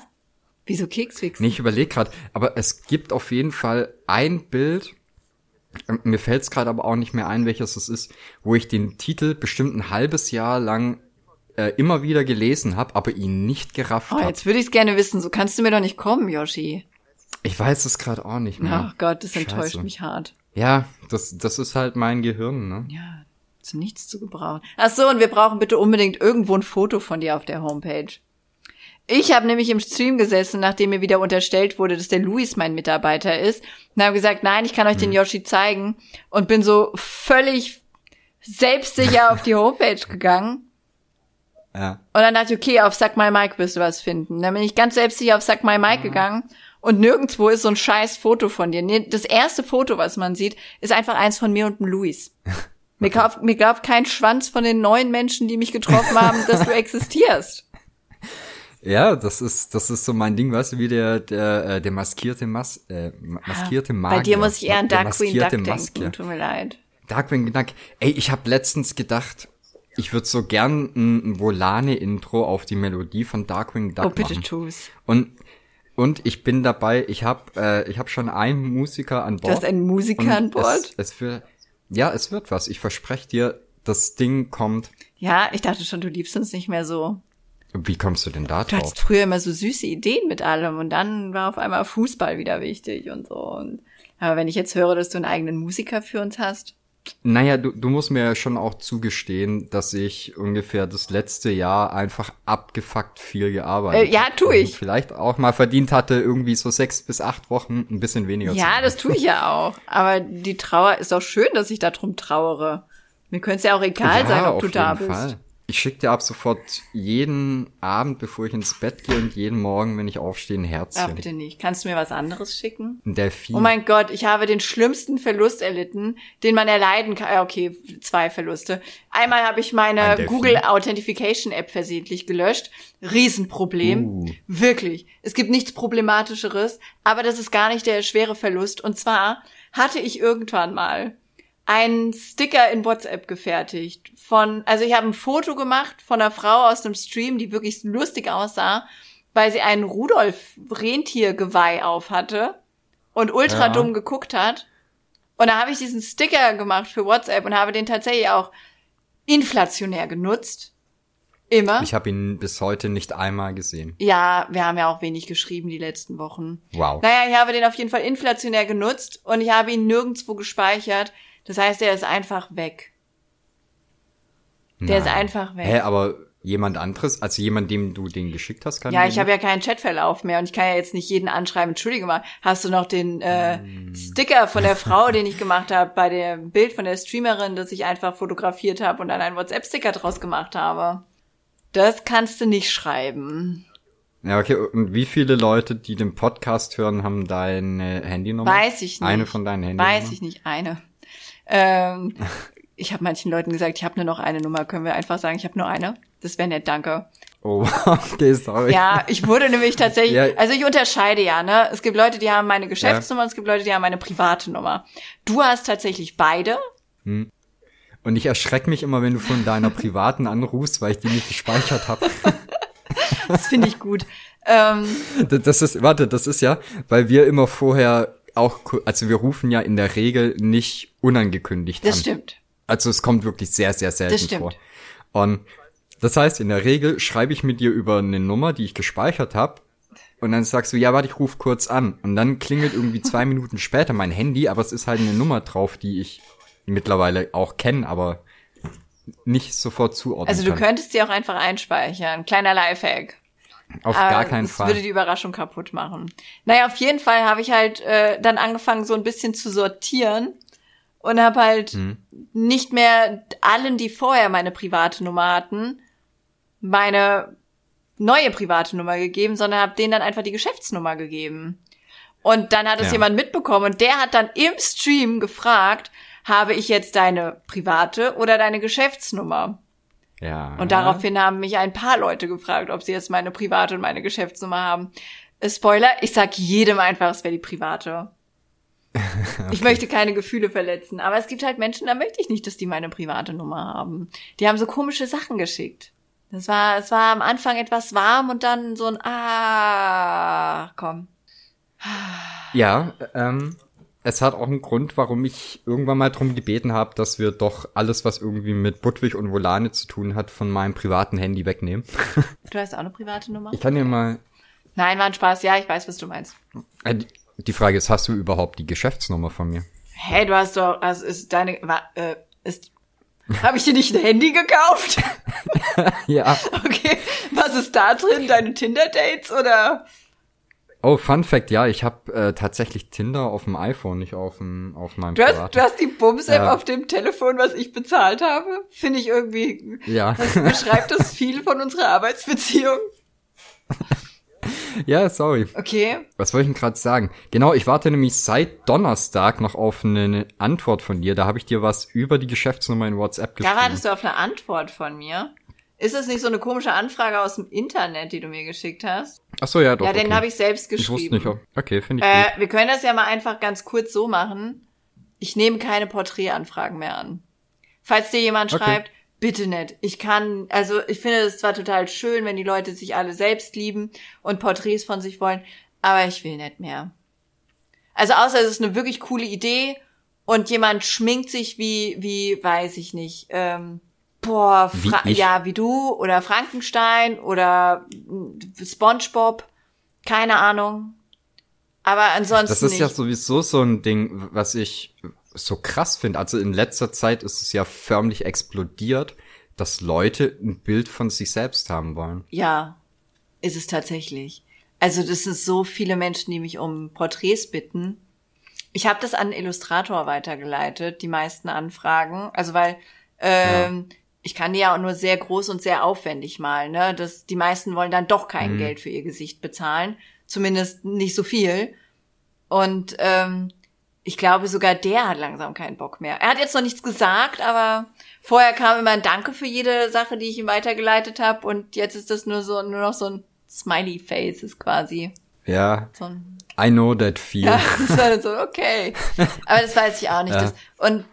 Wieso Keksfix? Nee, ich überlege gerade, aber es gibt auf jeden Fall ein Bild, ähm, mir fällt es gerade aber auch nicht mehr ein, welches es ist, wo ich den Titel bestimmt ein halbes Jahr lang äh, immer wieder gelesen habe, aber ihn nicht gerafft Oh, habe. jetzt würde ich es gerne wissen. So kannst du mir doch nicht kommen, Yoshi. Ich weiß es gerade auch nicht mehr. Ach Gott, das enttäuscht Scheiße. mich hart. Ja, das, das ist halt mein Gehirn, ne? Ja, zu nichts zu gebrauchen. Ach so, und wir brauchen bitte unbedingt irgendwo ein Foto von dir auf der Homepage. Ich habe nämlich im Stream gesessen, nachdem mir wieder unterstellt wurde, dass der Luis mein Mitarbeiter ist, und habe gesagt, nein, ich kann euch den Yoshi zeigen und bin so völlig selbstsicher auf die Homepage gegangen. Ja. Und dann dachte ich, okay, auf Suck My Mike wirst du was finden. Dann bin ich ganz selbstsicher auf Suck My Mike gegangen und nirgendwo ist so ein scheiß Foto von dir. Nee, Das erste Foto, was man sieht, ist einfach eins von mir und dem Luis. Mir glaubt, mir glaubt kein Schwanz von den neuen Menschen, die mich getroffen haben, dass du existierst. Ja, das ist, das ist so mein Ding, weißt du, wie der, der, äh, der maskierte Mas, äh, ma- maskierte Magier. Bei dir muss ich eher an Dark Queen Duck denken. Tut mir leid. Darkwing Duck. Ey, ich habe letztens gedacht, ich würde so gern ein, ein Volane-Intro auf die Melodie von Darkwing Duck Oh, bitte machen. tu's. Und und ich bin dabei. Ich habe äh, ich habe schon einen Musiker an Bord. Du hast einen Musiker an Bord? Es, es wird, ja, es wird was. Ich verspreche dir, das Ding kommt. Ja, ich dachte schon, du liebst uns nicht mehr so. Wie kommst du denn da Du drauf? hattest früher immer so süße Ideen mit allem und dann war auf einmal Fußball wieder wichtig und so. Und, aber wenn ich jetzt höre, dass du einen eigenen Musiker für uns hast, Naja, du, du musst mir ja schon auch zugestehen, dass ich ungefähr das letzte Jahr einfach abgefuckt viel gearbeitet Äh, ja, hab tu und ich. Vielleicht auch mal verdient hatte, irgendwie so sechs bis acht Wochen ein bisschen weniger zu Ja, das tue ich ja auch. Aber die Trauer ist auch schön, dass ich darum trauere. Mir könnte es ja auch egal ja, sein, ob du da bist. Fall. Ich schicke dir ab sofort jeden Abend, bevor ich ins Bett gehe und jeden Morgen, wenn ich aufstehe, ein Ah, Herzchen. bitte nicht. Kannst du mir was anderes schicken? Ein Delfin. Oh mein Gott, ich habe den schlimmsten Verlust erlitten, den man erleiden kann. Ja, Okay, zwei Verluste. Einmal habe ich Ein meine. Google Authentification App versehentlich gelöscht. Riesenproblem. Uh. Wirklich. Es gibt nichts Problematischeres, aber das ist gar nicht der schwere Verlust. Und zwar hatte ich irgendwann mal einen Sticker in WhatsApp gefertigt von, also ich habe ein Foto gemacht von einer Frau aus einem Stream, die wirklich lustig aussah, weil sie einen Rudolf Rentiergeweih auf hatte und ultra Ja. dumm geguckt hat. Und da habe ich diesen Sticker gemacht für WhatsApp und habe den tatsächlich auch inflationär genutzt. Immer. ich habe ihn bis heute nicht einmal gesehen. ja, wir haben ja auch wenig geschrieben die letzten Wochen. Wow. Naja, ich habe den auf jeden Fall inflationär genutzt und ich habe ihn nirgendwo gespeichert. Das heißt, er ist einfach weg. Der ist Nein. einfach weg. Hä, aber jemand anderes, also jemand, dem du den geschickt hast, kann Ja, ich habe ja keinen Chatverlauf mehr und ich kann ja jetzt nicht jeden anschreiben, entschuldige mal, hast du noch den äh, Hm. Sticker von der Frau, den ich gemacht habe, bei dem Bild von der Streamerin, das ich einfach fotografiert habe und dann einen WhatsApp-Sticker draus gemacht habe? Das kannst du nicht schreiben. Ja, okay. Und wie viele Leute, die den Podcast hören, haben deine Handynummer? Weiß ich nicht. Eine von deinen Handynummern? Weiß ich nicht, eine. Ähm, ich habe manchen Leuten gesagt, ich habe nur noch eine Nummer. Können wir einfach sagen, ich habe nur eine? Das wäre nett, danke. Oh, okay, sorry. Ja, ich wurde nämlich tatsächlich, Ja. also ich unterscheide ja, ne? Es gibt Leute, die haben meine Geschäftsnummer, und es gibt Leute, die haben meine private Nummer. Du hast tatsächlich beide. Und ich erschrecke mich immer, wenn du von deiner privaten anrufst, weil ich die nicht gespeichert habe. Das finde ich gut. ähm, Das ist, warte, das ist ja, weil wir immer vorher auch, also wir rufen ja in der Regel nicht unangekündigt das an. stimmt. Also es kommt wirklich sehr, sehr selten Das stimmt. vor. Und das heißt, in der Regel schreibe ich mit dir über eine Nummer, die ich gespeichert habe. Und dann sagst du, ja, warte, ich ruf kurz an. Und dann klingelt irgendwie zwei Minuten später mein Handy, aber es ist halt eine Nummer drauf, die ich mittlerweile auch kenne, aber nicht sofort zuordnen Also du kann. könntest sie auch einfach einspeichern. Kleiner Lifehack. Auf Aber gar keinen das Fall. würde die Überraschung kaputt machen. Naja, auf jeden Fall habe ich halt äh, dann angefangen, so ein bisschen zu sortieren und habe halt Mhm. nicht mehr allen, die vorher meine private Nummer hatten, meine neue private Nummer gegeben, sondern habe denen dann einfach die Geschäftsnummer gegeben. Und dann hat es Ja. jemand mitbekommen und der hat dann im Stream gefragt, habe ich jetzt deine private oder deine Geschäftsnummer? Ja. Und daraufhin haben mich ein paar Leute gefragt, ob sie jetzt meine private und meine Geschäftsnummer haben. Äh, Spoiler, ich sag jedem einfach, es wäre die private. Ich möchte keine Gefühle verletzen, aber es gibt halt Menschen, da möchte ich nicht, dass die meine private Nummer haben. Die haben so komische Sachen geschickt. Das war, es war am Anfang etwas warm und dann so ein Ah, komm. Ja, ähm, es hat auch einen Grund, warum ich irgendwann mal drum gebeten habe, dass wir doch alles, was irgendwie mit Budwig und Volane zu tun hat, von meinem privaten Handy wegnehmen. Du hast auch eine private Nummer? Ich kann dir mal. Nein, war ein Spaß. Ja, ich weiß, was du meinst. Äh, die- Frage ist, hast du überhaupt die Geschäftsnummer von mir? Hey, du hast doch, also ist deine, war, äh, ist, habe ich dir nicht ein Handy gekauft? Ja. Okay, was ist da drin? Deine Tinder-Dates oder? Oh, Fun Fact, ja, ich habe äh, tatsächlich Tinder auf dem iPhone, nicht auf dem auf meinem Du hast, du hast die Bums-App Ja. auf dem Telefon, was ich bezahlt habe? Finde ich irgendwie, ja. das beschreibt das viel von unserer Arbeitsbeziehung. ja, sorry. Okay, Was wollte ich denn gerade sagen? Genau, ich warte nämlich seit Donnerstag noch auf eine Antwort von dir. Da habe ich dir was über die Geschäftsnummer in WhatsApp da geschrieben. wartest du auf eine Antwort von mir. Ist das nicht so eine komische Anfrage aus dem Internet, die du mir geschickt hast? Ach so, ja, doch. ja, den okay. habe ich selbst Ich geschrieben. wusste nicht. ob- Okay, finde ich gut. Äh, wir können das ja mal einfach ganz kurz so machen. Ich nehme keine Porträtanfragen mehr an. Falls dir jemand Okay. schreibt, bitte nicht. Ich kann, also ich finde es zwar total schön, wenn die Leute sich alle selbst lieben und Porträts von sich wollen, aber ich will nicht mehr. Also außer es ist eine wirklich coole Idee und jemand schminkt sich wie, wie, weiß ich nicht, ähm, boah, Wie Fra ich? ja, wie du oder Frankenstein oder SpongeBob, keine Ahnung. Aber ansonsten Das ist nicht. ja sowieso so ein Ding, was ich so krass finde. Also in letzter Zeit ist es ja förmlich explodiert, dass Leute ein Bild von sich selbst haben wollen. Ja, ist es tatsächlich. Also das sind so viele Menschen, die mich um Porträts bitten. Ich habe das an Illustrator weitergeleitet, die meisten Anfragen. Also weil ähm, ich kann die ja auch nur sehr groß und sehr aufwendig malen. Ne? Das, die meisten wollen dann doch kein Mhm. Geld für ihr Gesicht bezahlen. Zumindest nicht so viel. Und ähm, ich glaube, sogar der hat langsam keinen Bock mehr. Er hat jetzt noch nichts gesagt, aber vorher kam immer ein Danke für jede Sache, die ich ihm weitergeleitet habe. Und jetzt ist das nur so nur noch so ein Smiley Face ist quasi Ja, so ein I know that feel. ja, das war dann so, okay. Aber das weiß ich auch nicht. Ja. Das, und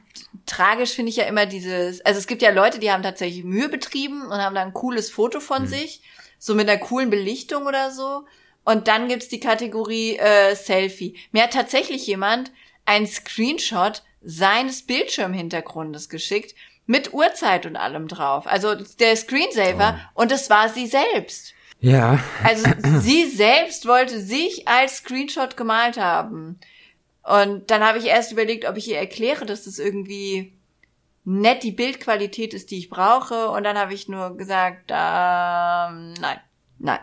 tragisch finde ich ja immer dieses, also es gibt ja Leute, die haben tatsächlich Mühe betrieben und haben dann ein cooles Foto von sich, so mit einer coolen Belichtung oder so. Und dann gibt's die Kategorie äh, Selfie. Mir hat tatsächlich jemand einen Screenshot seines Bildschirmhintergrundes geschickt, mit Uhrzeit und allem drauf. Also der Screensaver und es war sie selbst. Ja. Also sie selbst wollte sich als Screenshot gemalt haben. Und dann habe ich erst überlegt, ob ich ihr erkläre, dass das irgendwie nett die Bildqualität ist, die ich brauche. Und dann habe ich nur gesagt, ähm, nein, nein,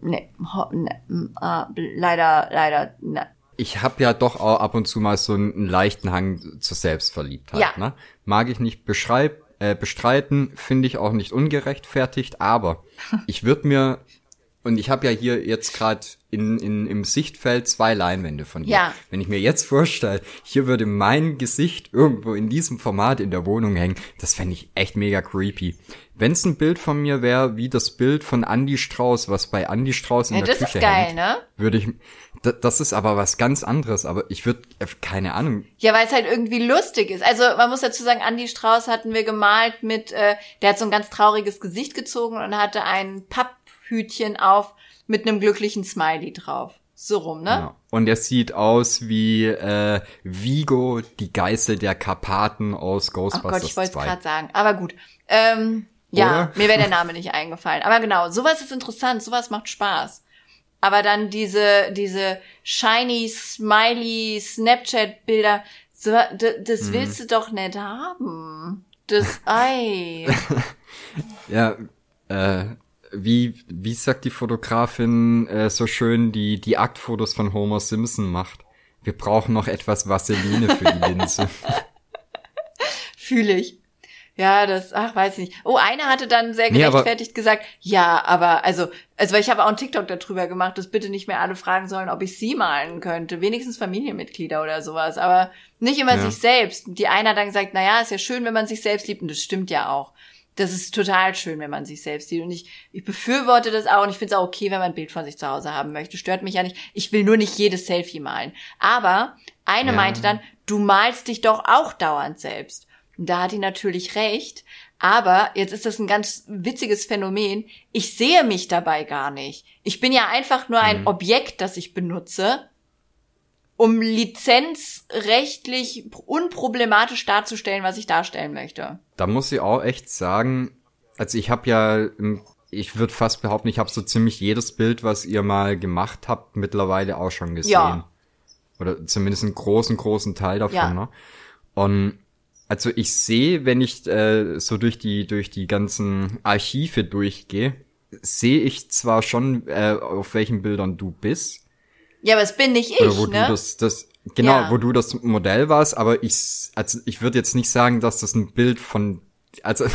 nee, ho, ne, mm, ah, leider, leider, nein. Ich habe ja doch auch ab und zu mal so einen leichten Hang zur Selbstverliebtheit. Ja. Ne? Mag ich nicht beschreib, äh, bestreiten, finde ich auch nicht ungerechtfertigt, aber ich würde mir, und ich habe ja hier jetzt gerade in, in, im Sichtfeld zwei Leinwände von dir. Ja. Wenn ich mir jetzt vorstelle, hier würde mein Gesicht irgendwo in diesem Format in der Wohnung hängen, das fände ich echt mega creepy. Wenn es ein Bild von mir wäre, wie das Bild von Andy Strauß, was bei Andy Strauß in Ja, der das Küche ist geil, hängt, ne? würde ich, das ist aber was ganz anderes, aber ich würde, keine Ahnung, Ja, weil es halt irgendwie lustig ist. Also man muss dazu sagen, Andy Strauß hatten wir gemalt mit, äh, der hat so ein ganz trauriges Gesicht gezogen und hatte ein Papphütchen auf mit einem glücklichen Smiley drauf. So rum, ne? ja. und er sieht aus wie äh, Vigo, die Geißel der Karpaten aus Oh Ghostbusters Gott, ich wollte es 2. gerade sagen. Aber gut. Ähm, ja, Oder? mir wäre der Name nicht eingefallen. Aber genau, sowas ist interessant, sowas macht Spaß. Aber dann diese, diese shiny, smiley Snapchat-Bilder, so, das Mhm. willst du doch nicht haben. Das Ei. Ja, äh, wie, wie sagt die Fotografin äh, so schön, die die Aktfotos von Homer Simpson macht? Wir brauchen noch etwas Vaseline für die Linse. Fühle ich. Ja, das, ach, weiß ich nicht. Oh, einer hatte dann sehr Nee, gerechtfertigt gesagt, ja, aber, also, also, weil ich habe auch einen TikTok darüber gemacht, dass bitte nicht mehr alle fragen sollen, ob ich sie malen könnte. Wenigstens Familienmitglieder oder sowas, aber nicht immer Ja. sich selbst. Die eine hat dann gesagt, na ja, ist ja schön, wenn man sich selbst liebt, und das stimmt ja auch. Das ist total schön, wenn man sich selbst sieht. Und ich, ich befürworte das auch und ich finde es auch okay, wenn man ein Bild von sich zu Hause haben möchte. Stört mich ja nicht. Ich will nur nicht jedes Selfie malen. Aber eine Ja. meinte dann, du malst dich doch auch dauernd selbst. Da hat die natürlich recht. Aber jetzt ist das ein ganz witziges Phänomen. Ich sehe mich dabei gar nicht. Ich bin ja einfach nur ein Mhm. Objekt, das ich benutze, um lizenzrechtlich unproblematisch darzustellen, was ich darstellen möchte. Da muss ich auch echt sagen, also ich habe ja, ich würde fast behaupten, ich habe so ziemlich jedes Bild, was ihr mal gemacht habt, mittlerweile auch schon gesehen. Ja. Oder zumindest einen großen, großen Teil davon. Ja. Ne? Und also ich sehe, wenn ich äh, so durch die durch die ganzen Archive durchgehe, sehe ich zwar schon, äh, auf welchen Bildern du bist, Ja, aber es bin nicht oder ich, wo ne? du das, das genau, Ja. wo du das Modell warst, aber ich, also ich würde jetzt nicht sagen, dass das ein Bild von, also,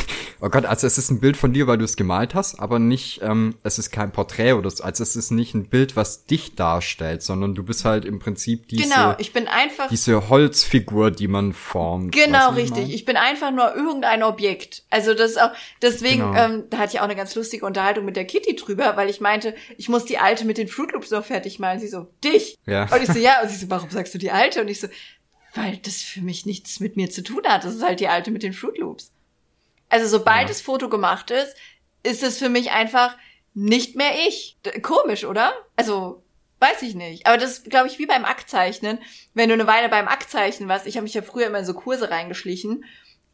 oh Gott, also es ist ein Bild von dir, weil du es gemalt hast, aber nicht, ähm, es ist kein Porträt oder so, also es ist nicht ein Bild, was dich darstellt, sondern du bist halt im Prinzip diese, genau, ich bin einfach diese Holzfigur, die man formt. Genau, ich richtig. meine? Ich bin einfach nur irgendein Objekt. Also das ist auch, deswegen, Genau. ähm, da hatte ich auch eine ganz lustige Unterhaltung mit der Kitty drüber, weil ich meinte, ich muss die Alte mit den Fruit Loops noch fertig malen. Sie so, dich? Ja. Und ich so, ja. Und sie so, warum sagst du die Alte? Und ich so, weil das für mich nichts mit mir zu tun hat. Das ist halt die Alte mit den Fruit Loops. Also sobald Ja. das Foto gemacht ist, ist es für mich einfach nicht mehr ich. Komisch, oder? Also, weiß ich nicht. Aber das ist, glaube ich, wie beim Aktzeichnen. Wenn du eine Weile beim Aktzeichnen warst, ich habe mich ja früher immer in so Kurse reingeschlichen.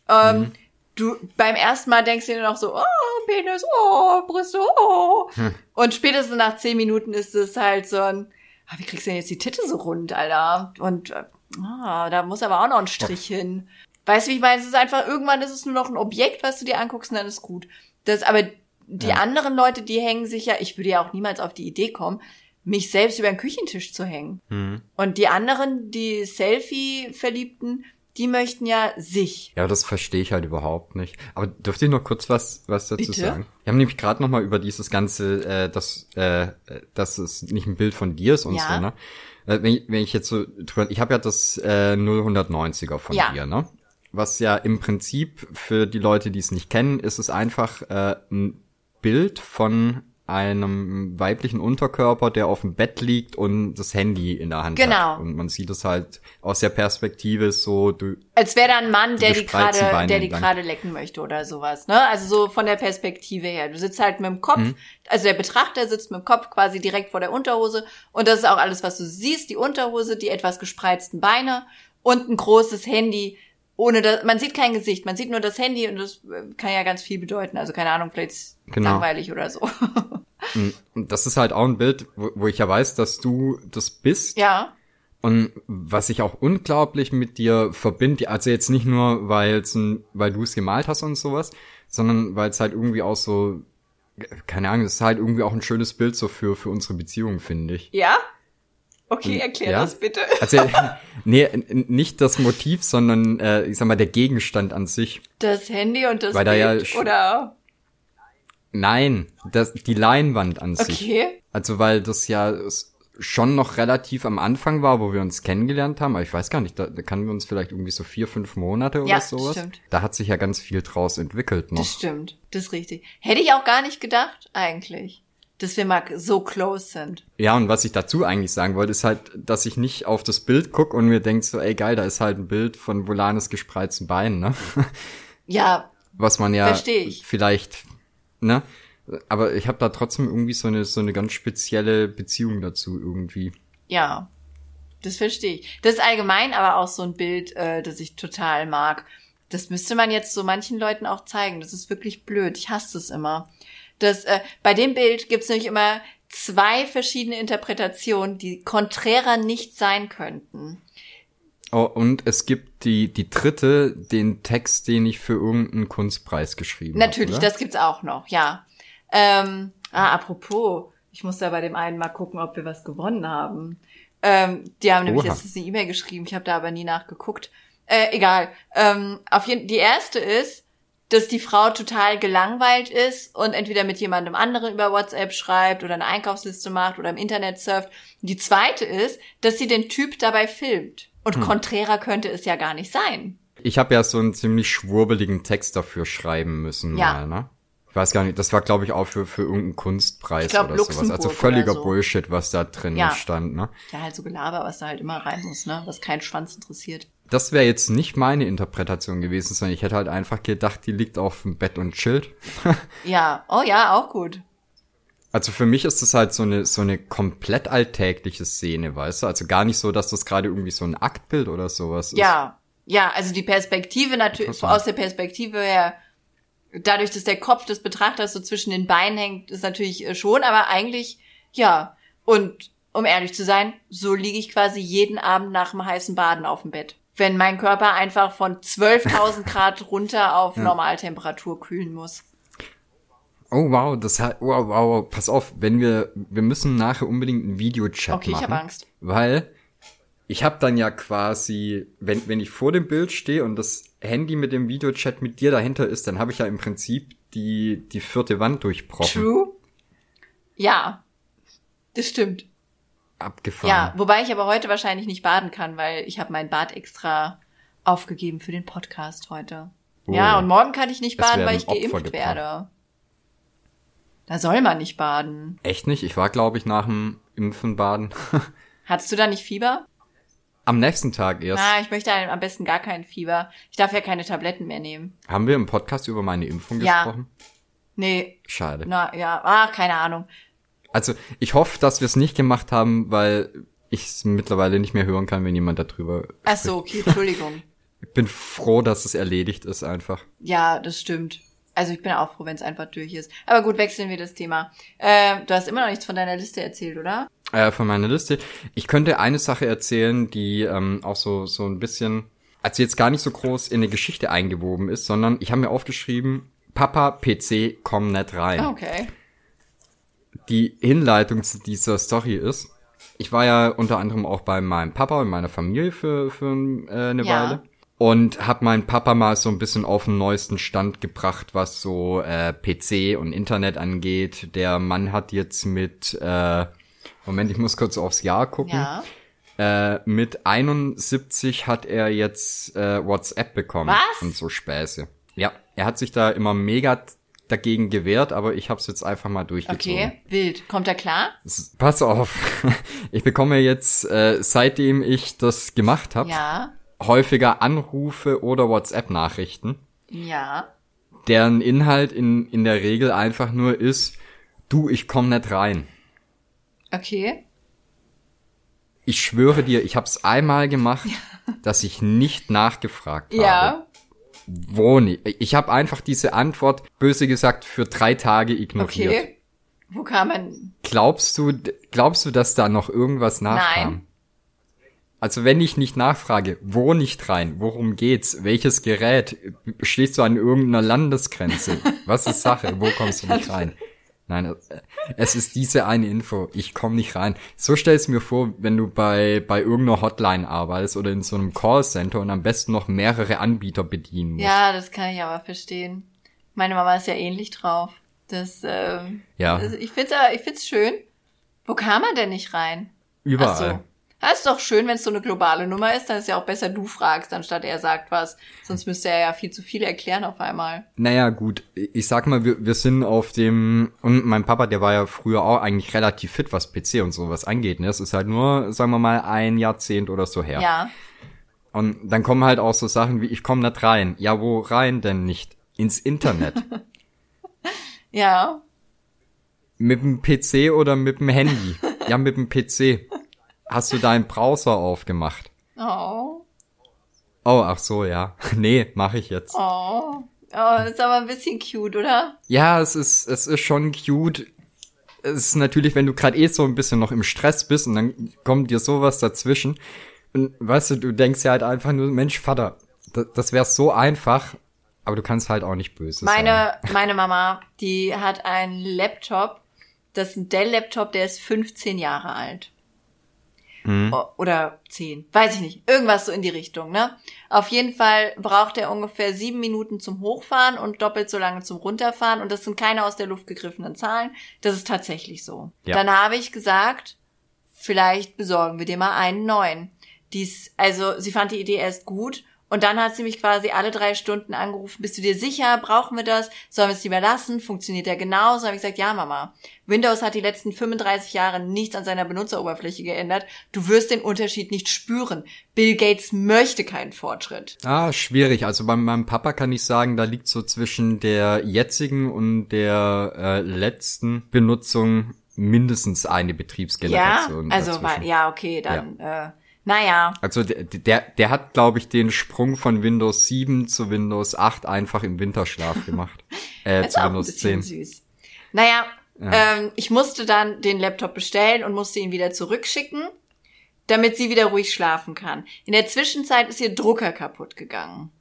Ähm, Mhm. Du beim ersten Mal denkst du dir noch so, oh, Penis, oh, Brüste, oh. Hm. Und spätestens nach zehn Minuten ist es halt so ein, ah, wie kriegst du denn jetzt die Titte so rund, Alter? Und äh, ah, da muss aber auch noch ein Strich hin. Weißt du, wie ich meine? Es ist einfach, irgendwann ist es nur noch ein Objekt, was du dir anguckst und dann ist gut. Das, aber die Ja. anderen Leute, die hängen sich ja, ich würde ja auch niemals auf die Idee kommen, mich selbst über den Küchentisch zu hängen. Mhm. Und die anderen, die Selfie-Verliebten, die möchten ja sich. Ja, das verstehe ich halt überhaupt nicht. Aber dürfte ich noch kurz was, was dazu Bitte? sagen? Wir haben nämlich gerade noch mal über dieses ganze, äh, dass, äh, dass es nicht ein Bild von dir ist und Ja. so, ne? Äh, wenn, ich, wenn ich jetzt so drüber, ich habe ja das äh, 090er von Ja. dir, ne? Was ja im Prinzip für die Leute, die es nicht kennen, ist es einfach äh, ein Bild von einem weiblichen Unterkörper, der auf dem Bett liegt und das Handy in der Hand Genau. hat. Und man sieht es halt aus der Perspektive so, du, Als wäre da ein Mann, der die gerade, der die gerade lecken möchte oder sowas, ne? Also so von der Perspektive her. Du sitzt halt mit dem Kopf, Mhm. also der Betrachter sitzt mit dem Kopf quasi direkt vor der Unterhose und das ist auch alles, was du siehst, die Unterhose, die etwas gespreizten Beine und ein großes Handy, ohne das, man sieht kein Gesicht, man sieht nur das Handy und das äh, kann ja ganz viel bedeuten. Also keine Ahnung, vielleicht ist Genau. langweilig oder so. Und das ist halt auch ein Bild, wo, wo ich ja weiß, dass du das bist. ja. Und was ich auch unglaublich mit dir verbinde, also jetzt nicht nur, weil es ein, weil du es gemalt hast und sowas, sondern weil es halt irgendwie auch so, keine Ahnung, es ist halt irgendwie auch ein schönes Bild so für, für unsere Beziehung, finde ich. Ja? Okay, erklär ja. das bitte. Also, nee, nicht das Motiv, sondern, äh, ich sag mal, der Gegenstand an sich. Das Handy und das Weil ja Bild, sch- oder? Nein, das, die Leinwand an sich. Okay. Also weil das ja schon noch relativ am Anfang war, wo wir uns kennengelernt haben, aber ich weiß gar nicht, da, da kannten wir uns vielleicht irgendwie so vier, fünf Monate oder Ja, sowas. stimmt. Da hat sich ja ganz viel draus entwickelt noch. Das stimmt, das ist richtig. Hätte ich auch gar nicht gedacht, eigentlich, dass wir mal so close sind. Ja, und was ich dazu eigentlich sagen wollte, ist halt, dass ich nicht auf das Bild guck und mir denk so, ey geil, da ist halt ein Bild von Volanes gespreizten Beinen, ne? Ja, Was man ja vielleicht, ne? Aber ich habe da trotzdem irgendwie so eine so eine ganz spezielle Beziehung dazu irgendwie. ja, das verstehe ich. Das ist allgemein aber auch so ein Bild, äh, das ich total mag. Das müsste man jetzt so manchen Leuten auch zeigen. Das ist wirklich blöd. Ich hasse das immer. Das, äh, bei dem Bild gibt's nämlich immer zwei verschiedene Interpretationen, die konträrer nicht sein könnten. Oh, und es gibt die, die dritte, den Text, den ich für irgendeinen Kunstpreis geschrieben habe. Natürlich, das gibt's auch noch, ja. Ähm, ah, apropos, ich muss da bei dem einen mal gucken, ob wir was gewonnen haben. Ähm, die haben nämlich letztens eine E-Mail geschrieben, ich habe da aber nie nachgeguckt. Äh, egal. Ähm, auf jeden die erste ist, dass die Frau total gelangweilt ist und entweder mit jemandem anderen über WhatsApp schreibt oder eine Einkaufsliste macht oder im Internet surft. Die zweite ist, dass sie den Typ dabei filmt. Und konträrer könnte es ja gar nicht sein. ich habe ja so einen ziemlich schwurbeligen Text dafür schreiben müssen Ja. mal, ne? Ich weiß gar nicht, das war glaube ich auch für, für irgendeinen Kunstpreis glaub, oder sowas. Also Luxemburg völliger so. Bullshit, was da drin Ja. stand, ne? Ja, halt so Gelaber, was da halt immer rein muss, ne? Was keinen Schwanz interessiert. Das wäre jetzt nicht meine Interpretation gewesen, sondern ich hätte halt einfach gedacht, die liegt auf dem Bett und chillt. Ja, oh ja, auch gut. Also für mich ist das halt so eine so eine komplett alltägliche Szene, weißt du? Also gar nicht so, dass das gerade irgendwie so ein Aktbild oder sowas ist. Ja, ja, also die Perspektive natürlich, aus der Perspektive her, dadurch, dass der Kopf des Betrachters so zwischen den Beinen hängt, ist natürlich äh, schon, aber eigentlich, ja. Und um ehrlich zu sein, so liege ich quasi jeden Abend nach dem heißen Baden auf dem Bett. Wenn mein Körper einfach von 12.000 Grad runter auf Normaltemperatur kühlen muss. Oh wow, das hat wow, wow, pass auf, wenn wir wir müssen nachher unbedingt einen Videochat Okay, ich machen. habe Angst. Weil ich habe dann ja quasi, wenn, wenn ich vor dem Bild stehe und das Handy mit dem Videochat mit dir dahinter ist, dann habe ich ja im Prinzip die, die vierte Wand durchbrochen. True? Ja. Das stimmt. Abgefahren. Ja, wobei ich aber heute wahrscheinlich nicht baden kann, weil ich habe mein Bad extra aufgegeben für den Podcast heute. Oh. Ja, und morgen kann ich nicht baden, weil ich Opfer geimpft gebracht. werde. Da soll man nicht baden. Echt nicht? Ich war, glaube ich, nach dem Impfen baden. Hattest du da nicht Fieber? Am nächsten Tag erst. Na, ich möchte am besten gar kein Fieber. Ich darf ja keine Tabletten mehr nehmen. Haben wir im Podcast über meine Impfung Ja. gesprochen? Nee, Schade. na ja, ach, keine Ahnung. Also ich hoffe, dass wir es nicht gemacht haben, weil ich es mittlerweile nicht mehr hören kann, wenn jemand darüber Ach so, okay, Entschuldigung. Ich bin froh, dass es erledigt ist einfach. Ja, das stimmt. Also ich bin auch froh, wenn es einfach durch ist. Aber gut, wechseln wir das Thema. Äh, du hast immer noch nichts von deiner Liste erzählt, oder? Äh, von meiner Liste. Ich könnte eine Sache erzählen, die ähm, auch so, so ein bisschen, also jetzt gar nicht so groß in eine Geschichte eingewoben ist, sondern ich habe mir aufgeschrieben, Papa, PC, komm nicht rein. Okay. Die Hinleitung zu dieser Story ist, ich war ja unter anderem auch bei meinem Papa und meiner Familie für, für äh, eine Ja. Weile. Und hab meinen Papa mal so ein bisschen auf den neuesten Stand gebracht, was so äh, PC und Internet angeht. Der Mann hat jetzt mit, äh, Moment, ich muss kurz aufs Jahr gucken. Ja. Äh, mit 71 hat er jetzt äh, WhatsApp bekommen Was? und so Späße. Ja, er hat sich da immer mega dagegen gewehrt, aber ich hab's jetzt einfach mal durchgezogen. Okay, wild. Kommt er klar? Pass auf, ich bekomme jetzt, äh, seitdem ich das gemacht habe, Ja. häufiger Anrufe oder WhatsApp-Nachrichten, Ja. deren Inhalt in, in der Regel einfach nur ist, du, ich komm nicht rein. Okay. Ich schwöre dir, ich habe es einmal gemacht, dass ich nicht nachgefragt habe. Ja. Wo nicht? Ich habe einfach diese Antwort, böse gesagt, für drei Tage ignoriert. Okay. Wo kann man? Glaubst du, glaubst du, dass da noch irgendwas nachkam? Nein. Also wenn ich nicht nachfrage, wo nicht rein, worum geht's, welches Gerät, stehst du an irgendeiner Landesgrenze? Was ist Sache? Wo kommst du nicht rein? Nein, äh, es ist diese eine Info. Ich komme nicht rein. So stell's mir vor, wenn du bei bei irgendeiner Hotline arbeitest oder in so einem Callcenter und am besten noch mehrere Anbieter bedienen musst. Ja, das kann ich aber verstehen. Meine Mama ist ja ähnlich drauf. Das, ähm, Ja. das, ich find's, aber- ich find's schön. Wo kann man denn nicht rein? Überall. Das ist doch schön, wenn es so eine globale Nummer ist, dann ist ja auch besser, du fragst, anstatt er sagt was. Sonst müsste er ja viel zu viel erklären auf einmal. Naja, gut, ich sag mal, wir, wir sind auf dem, und mein Papa, der war ja früher auch eigentlich relativ fit, was PC und sowas angeht, ne? Es ist halt nur, sagen wir mal, ein Jahrzehnt oder so her. Ja. Und dann kommen halt auch so Sachen wie, ich komme nicht rein. Ja, wo rein denn nicht? Ins Internet. Ja. mit dem PC oder mit dem Handy? Ja, mit dem PC. Hast du deinen Browser aufgemacht? Oh. Oh, ach so, ja. Nee, mache ich jetzt. Oh. Oh, ist aber ein bisschen cute, oder? Ja, es ist, es ist schon cute. Es ist natürlich, wenn du gerade eh so ein bisschen noch im Stress bist und dann kommt dir sowas dazwischen. Und weißt du, du denkst ja halt einfach nur, Mensch, Vater, das, das wäre so einfach, aber du kannst halt auch nicht böse sein. Meine, meine Mama, die hat einen Laptop, das ist ein Dell-Laptop, der ist 15 Jahre alt. O- Oder 10, weiß ich nicht. Irgendwas so in die Richtung, ne? Auf jeden Fall braucht er ungefähr sieben Minuten zum Hochfahren und doppelt so lange zum Runterfahren. Und das sind keine aus der Luft gegriffenen Zahlen. Das ist tatsächlich so. Ja. Dann habe ich gesagt, vielleicht besorgen wir dir mal einen neuen. Dies, also sie fand die Idee erst gut Und dann hat sie mich quasi alle drei Stunden angerufen, bist du dir sicher, brauchen wir das? Sollen wir es lieber lassen? Funktioniert der genauso? habe ich gesagt, ja, Mama. Windows hat die letzten 35 Jahre nichts an seiner Benutzeroberfläche geändert. Du wirst den Unterschied nicht spüren. Bill Gates möchte keinen Fortschritt. Ah, schwierig. Also bei meinem Papa kann ich sagen, da liegt so zwischen der jetzigen und der äh, letzten Benutzung mindestens eine Betriebsgeneration. Ja, also war, ja, okay, dann ja. Äh, naja. Also der, der, der hat, glaube ich, den Sprung von Windows 7 zu Windows 8 einfach im Winterschlaf gemacht. äh, zu Windows 10. Süß. Naja, ja. ähm, ich musste dann den Laptop bestellen und musste ihn wieder zurückschicken, damit sie wieder ruhig schlafen kann. In der Zwischenzeit ist ihr Drucker kaputt gegangen.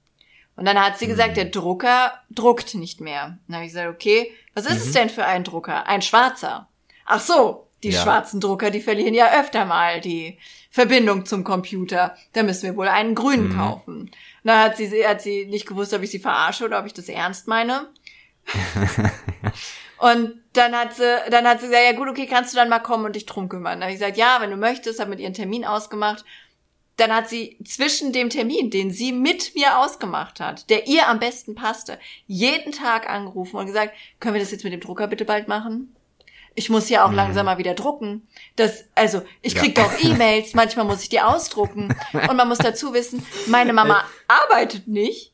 Und dann hat sie gesagt, mhm. der Drucker druckt nicht mehr. Dann habe ich gesagt, okay, was ist mhm. es denn für ein Drucker? Ein schwarzer. Ach so, die ja. schwarzen Drucker, die verlieren ja öfter mal die Verbindung zum Computer. Da müssen wir wohl einen grünen mhm. kaufen. Da hat sie, hat sie nicht gewusst, ob ich sie verarsche oder ob ich das ernst meine. und dann hat sie, dann hat sie gesagt, ja gut, okay, kannst du dann mal kommen und dich drum kümmern. Da habe ich gesagt, ja, wenn du möchtest, habe mit ihren Termin ausgemacht. Dann hat sie zwischen dem Termin, den sie mit mir ausgemacht hat, der ihr am besten passte, jeden Tag angerufen und gesagt, können wir das jetzt mit dem Drucker bitte bald machen? Ich muss ja auch mhm. langsam mal wieder drucken. Das, also, ich krieg ja. doch E-Mails, manchmal muss ich die ausdrucken. Und man muss dazu wissen, meine Mama arbeitet nicht.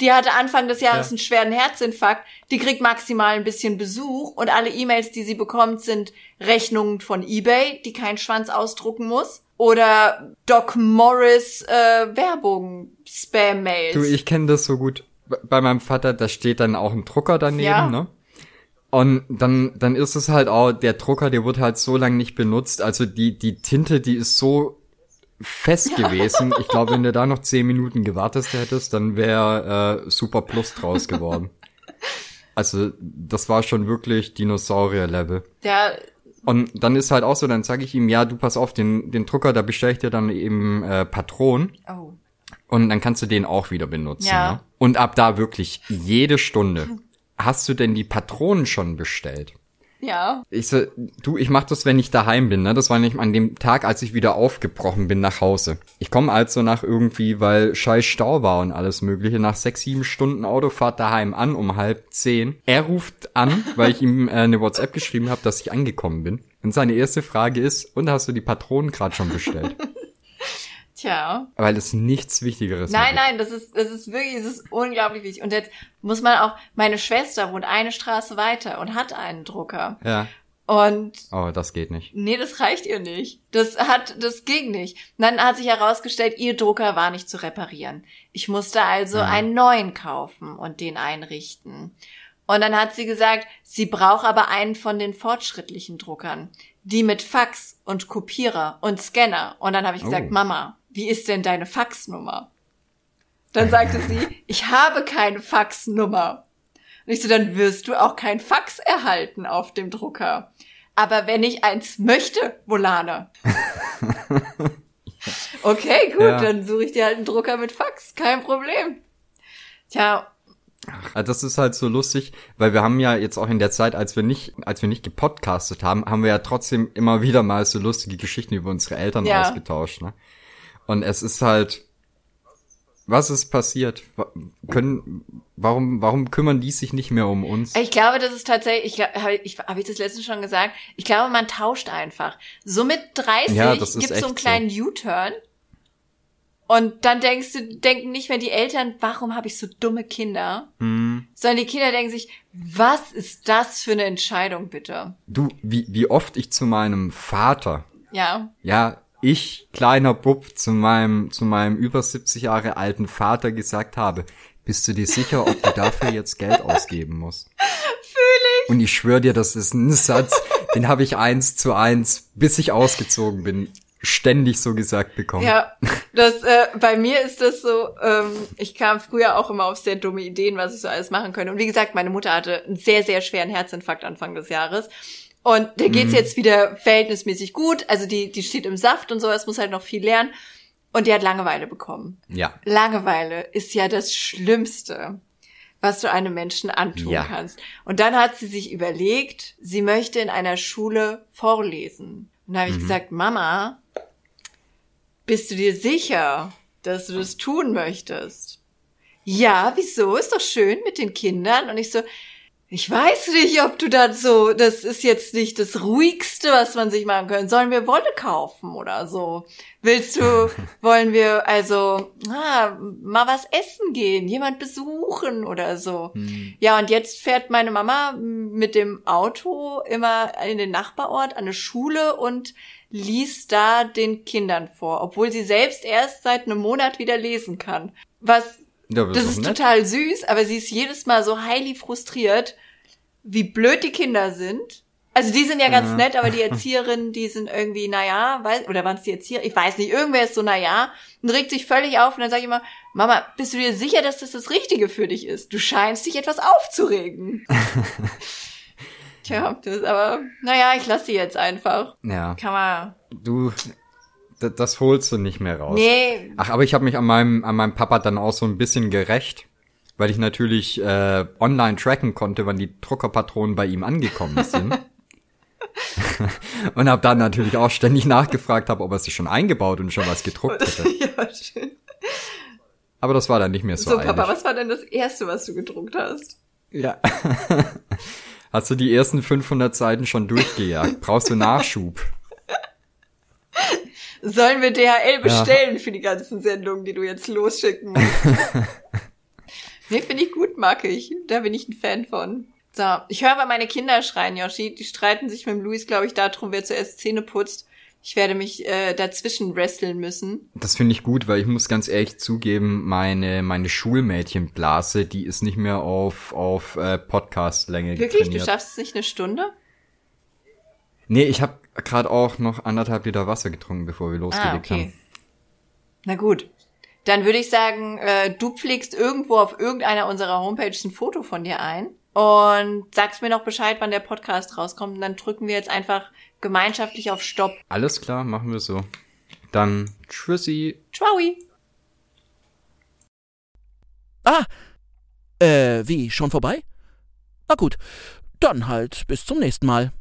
Die hatte Anfang des Jahres ja. einen schweren Herzinfarkt. Die kriegt maximal ein bisschen Besuch und alle E-Mails, die sie bekommt, sind Rechnungen von eBay, die kein Schwanz ausdrucken muss. Oder Doc Morris äh, Werbung, Spam-Mails. Du, ich kenne das so gut. Bei meinem Vater, da steht dann auch ein Drucker daneben, ja. ne? Und dann, dann ist es halt auch, der Drucker, der wird halt so lange nicht benutzt. Also die, die Tinte, die ist so fest gewesen. Ich glaube, wenn du da noch zehn Minuten gewartet hättest, dann wäre äh, Super Plus draus geworden. Also, das war schon wirklich Dinosaurier-Level. Ja. Und dann ist halt auch so, dann sage ich ihm, ja, du pass auf, den, den Drucker, da bestelle ich dir dann eben äh, Patronen. Oh. Und dann kannst du den auch wieder benutzen. Ja. Ne? Und ab da wirklich jede Stunde hast du denn die Patronen schon bestellt? Ja. Ich so, du, ich mach das, wenn ich daheim bin, ne? Das war nicht an dem Tag, als ich wieder aufgebrochen bin nach Hause. Ich komme also nach irgendwie, weil scheiß Stau war und alles mögliche, nach sechs, sieben Stunden Autofahrt daheim an um halb zehn. Er ruft an, weil ich ihm äh, eine WhatsApp geschrieben habe, dass ich angekommen bin. Und seine erste Frage ist, und hast du die Patronen gerade schon bestellt? Tja. Weil es nichts Wichtigeres Nein, nein, das ist, das ist wirklich, das ist unglaublich wichtig. Und jetzt muss man auch, meine Schwester wohnt eine Straße weiter und hat einen Drucker. Ja. Und. Oh, das geht nicht. Nee, das reicht ihr nicht. Das hat, das ging nicht. Und dann hat sich herausgestellt, ihr Drucker war nicht zu reparieren. Ich musste also ja. einen neuen kaufen und den einrichten. Und dann hat sie gesagt, sie braucht aber einen von den fortschrittlichen Druckern. Die mit Fax und Kopierer und Scanner. Und dann habe ich gesagt, oh. Mama, wie ist denn deine Faxnummer? Dann sagte sie, ich habe keine Faxnummer. Und ich so, dann wirst du auch kein Fax erhalten auf dem Drucker. Aber wenn ich eins möchte, Volane. okay, gut, ja. dann suche ich dir halt einen Drucker mit Fax. Kein Problem. Tja. Ach, das ist halt so lustig, weil wir haben ja jetzt auch in der Zeit, als wir nicht, als wir nicht gepodcastet haben, haben wir ja trotzdem immer wieder mal so lustige Geschichten über unsere Eltern ja. ausgetauscht, ne? Und es ist halt, was ist passiert? Können, warum, warum kümmern die sich nicht mehr um uns? Ich glaube, das ist tatsächlich, ich, habe ich, hab ich das letztens schon gesagt? Ich glaube, man tauscht einfach. So mit 30 ja, gibt es so einen kleinen so. U-Turn. Und dann denkst du, denken nicht mehr die Eltern, warum habe ich so dumme Kinder? Hm. Sondern die Kinder denken sich, was ist das für eine Entscheidung, bitte? Du, wie, wie oft ich zu meinem Vater. Ja. Ja, ich, kleiner Bub, zu meinem, zu meinem über 70 Jahre alten Vater gesagt habe, bist du dir sicher, ob du dafür jetzt Geld ausgeben musst? Fühl ich. Und ich schwöre dir, das ist ein Satz, den habe ich eins zu eins, bis ich ausgezogen bin, ständig so gesagt bekommen. Ja, das äh, bei mir ist das so, ähm, ich kam früher auch immer auf sehr dumme Ideen, was ich so alles machen könnte. Und wie gesagt, meine Mutter hatte einen sehr, sehr schweren Herzinfarkt Anfang des Jahres. Und der geht's mhm. jetzt wieder verhältnismäßig gut. Also die, die steht im Saft und so, es muss halt noch viel lernen. Und die hat Langeweile bekommen. Ja. Langeweile ist ja das Schlimmste, was du einem Menschen antun ja. kannst. Und dann hat sie sich überlegt, sie möchte in einer Schule vorlesen. Und da habe ich mhm. gesagt, Mama, bist du dir sicher, dass du das tun möchtest. Ja, wieso? Ist doch schön mit den Kindern. Und ich so, ich weiß nicht, ob du dann so, das ist jetzt nicht das ruhigste, was man sich machen könnte. Sollen wir Wolle kaufen oder so? Willst du, wollen wir also, ah, mal was essen gehen, jemand besuchen oder so? Hm. Ja, und jetzt fährt meine Mama mit dem Auto immer in den Nachbarort an eine Schule und liest da den Kindern vor, obwohl sie selbst erst seit einem Monat wieder lesen kann. Was ja, das ist nett. total süß, aber sie ist jedes Mal so highly frustriert, wie blöd die Kinder sind. Also die sind ja ganz ja. nett, aber die Erzieherinnen, die sind irgendwie, naja, weiß, oder waren es die Erzieher? Ich weiß nicht, irgendwer ist so, naja, und regt sich völlig auf und dann sage ich immer, Mama, bist du dir sicher, dass das das Richtige für dich ist? Du scheinst dich etwas aufzuregen. Tja, das, aber naja, ich lasse sie jetzt einfach. Ja. Kann man. Du, das holst du nicht mehr raus. Nee. Ach, aber ich habe mich an meinem, an meinem Papa dann auch so ein bisschen gerecht, weil ich natürlich äh, online tracken konnte, wann die Druckerpatronen bei ihm angekommen sind. und habe dann natürlich auch ständig nachgefragt, hab, ob er sich schon eingebaut und schon was gedruckt hätte. ja, schön. Aber das war dann nicht mehr so. So, eilig. Papa, was war denn das erste, was du gedruckt hast? Ja. Hast du die ersten 500 Seiten schon durchgejagt? Brauchst du Nachschub? Sollen wir DHL bestellen ja. für die ganzen Sendungen, die du jetzt losschicken musst? nee, finde ich gut, mag ich. Da bin ich ein Fan von. So, ich höre aber meine Kinder schreien, Yoshi. Die streiten sich mit Luis, glaube ich, darum, wer zuerst Zähne putzt. Ich werde mich äh, dazwischen wresteln müssen. Das finde ich gut, weil ich muss ganz ehrlich zugeben, meine meine Schulmädchenblase, die ist nicht mehr auf auf äh, Podcast-Länge Wirklich? Getrainiert. Du schaffst es nicht eine Stunde? Nee, ich habe gerade auch noch anderthalb Liter Wasser getrunken, bevor wir losgelegt ah, okay. haben. Na gut. Dann würde ich sagen, äh, du pflegst irgendwo auf irgendeiner unserer Homepages ein Foto von dir ein und sagst mir noch Bescheid, wann der Podcast rauskommt. Und dann drücken wir jetzt einfach gemeinschaftlich auf Stopp. Alles klar, machen wir so. Dann tschüssi. Ciao. Ah, äh, wie, schon vorbei? Na gut, dann halt bis zum nächsten Mal.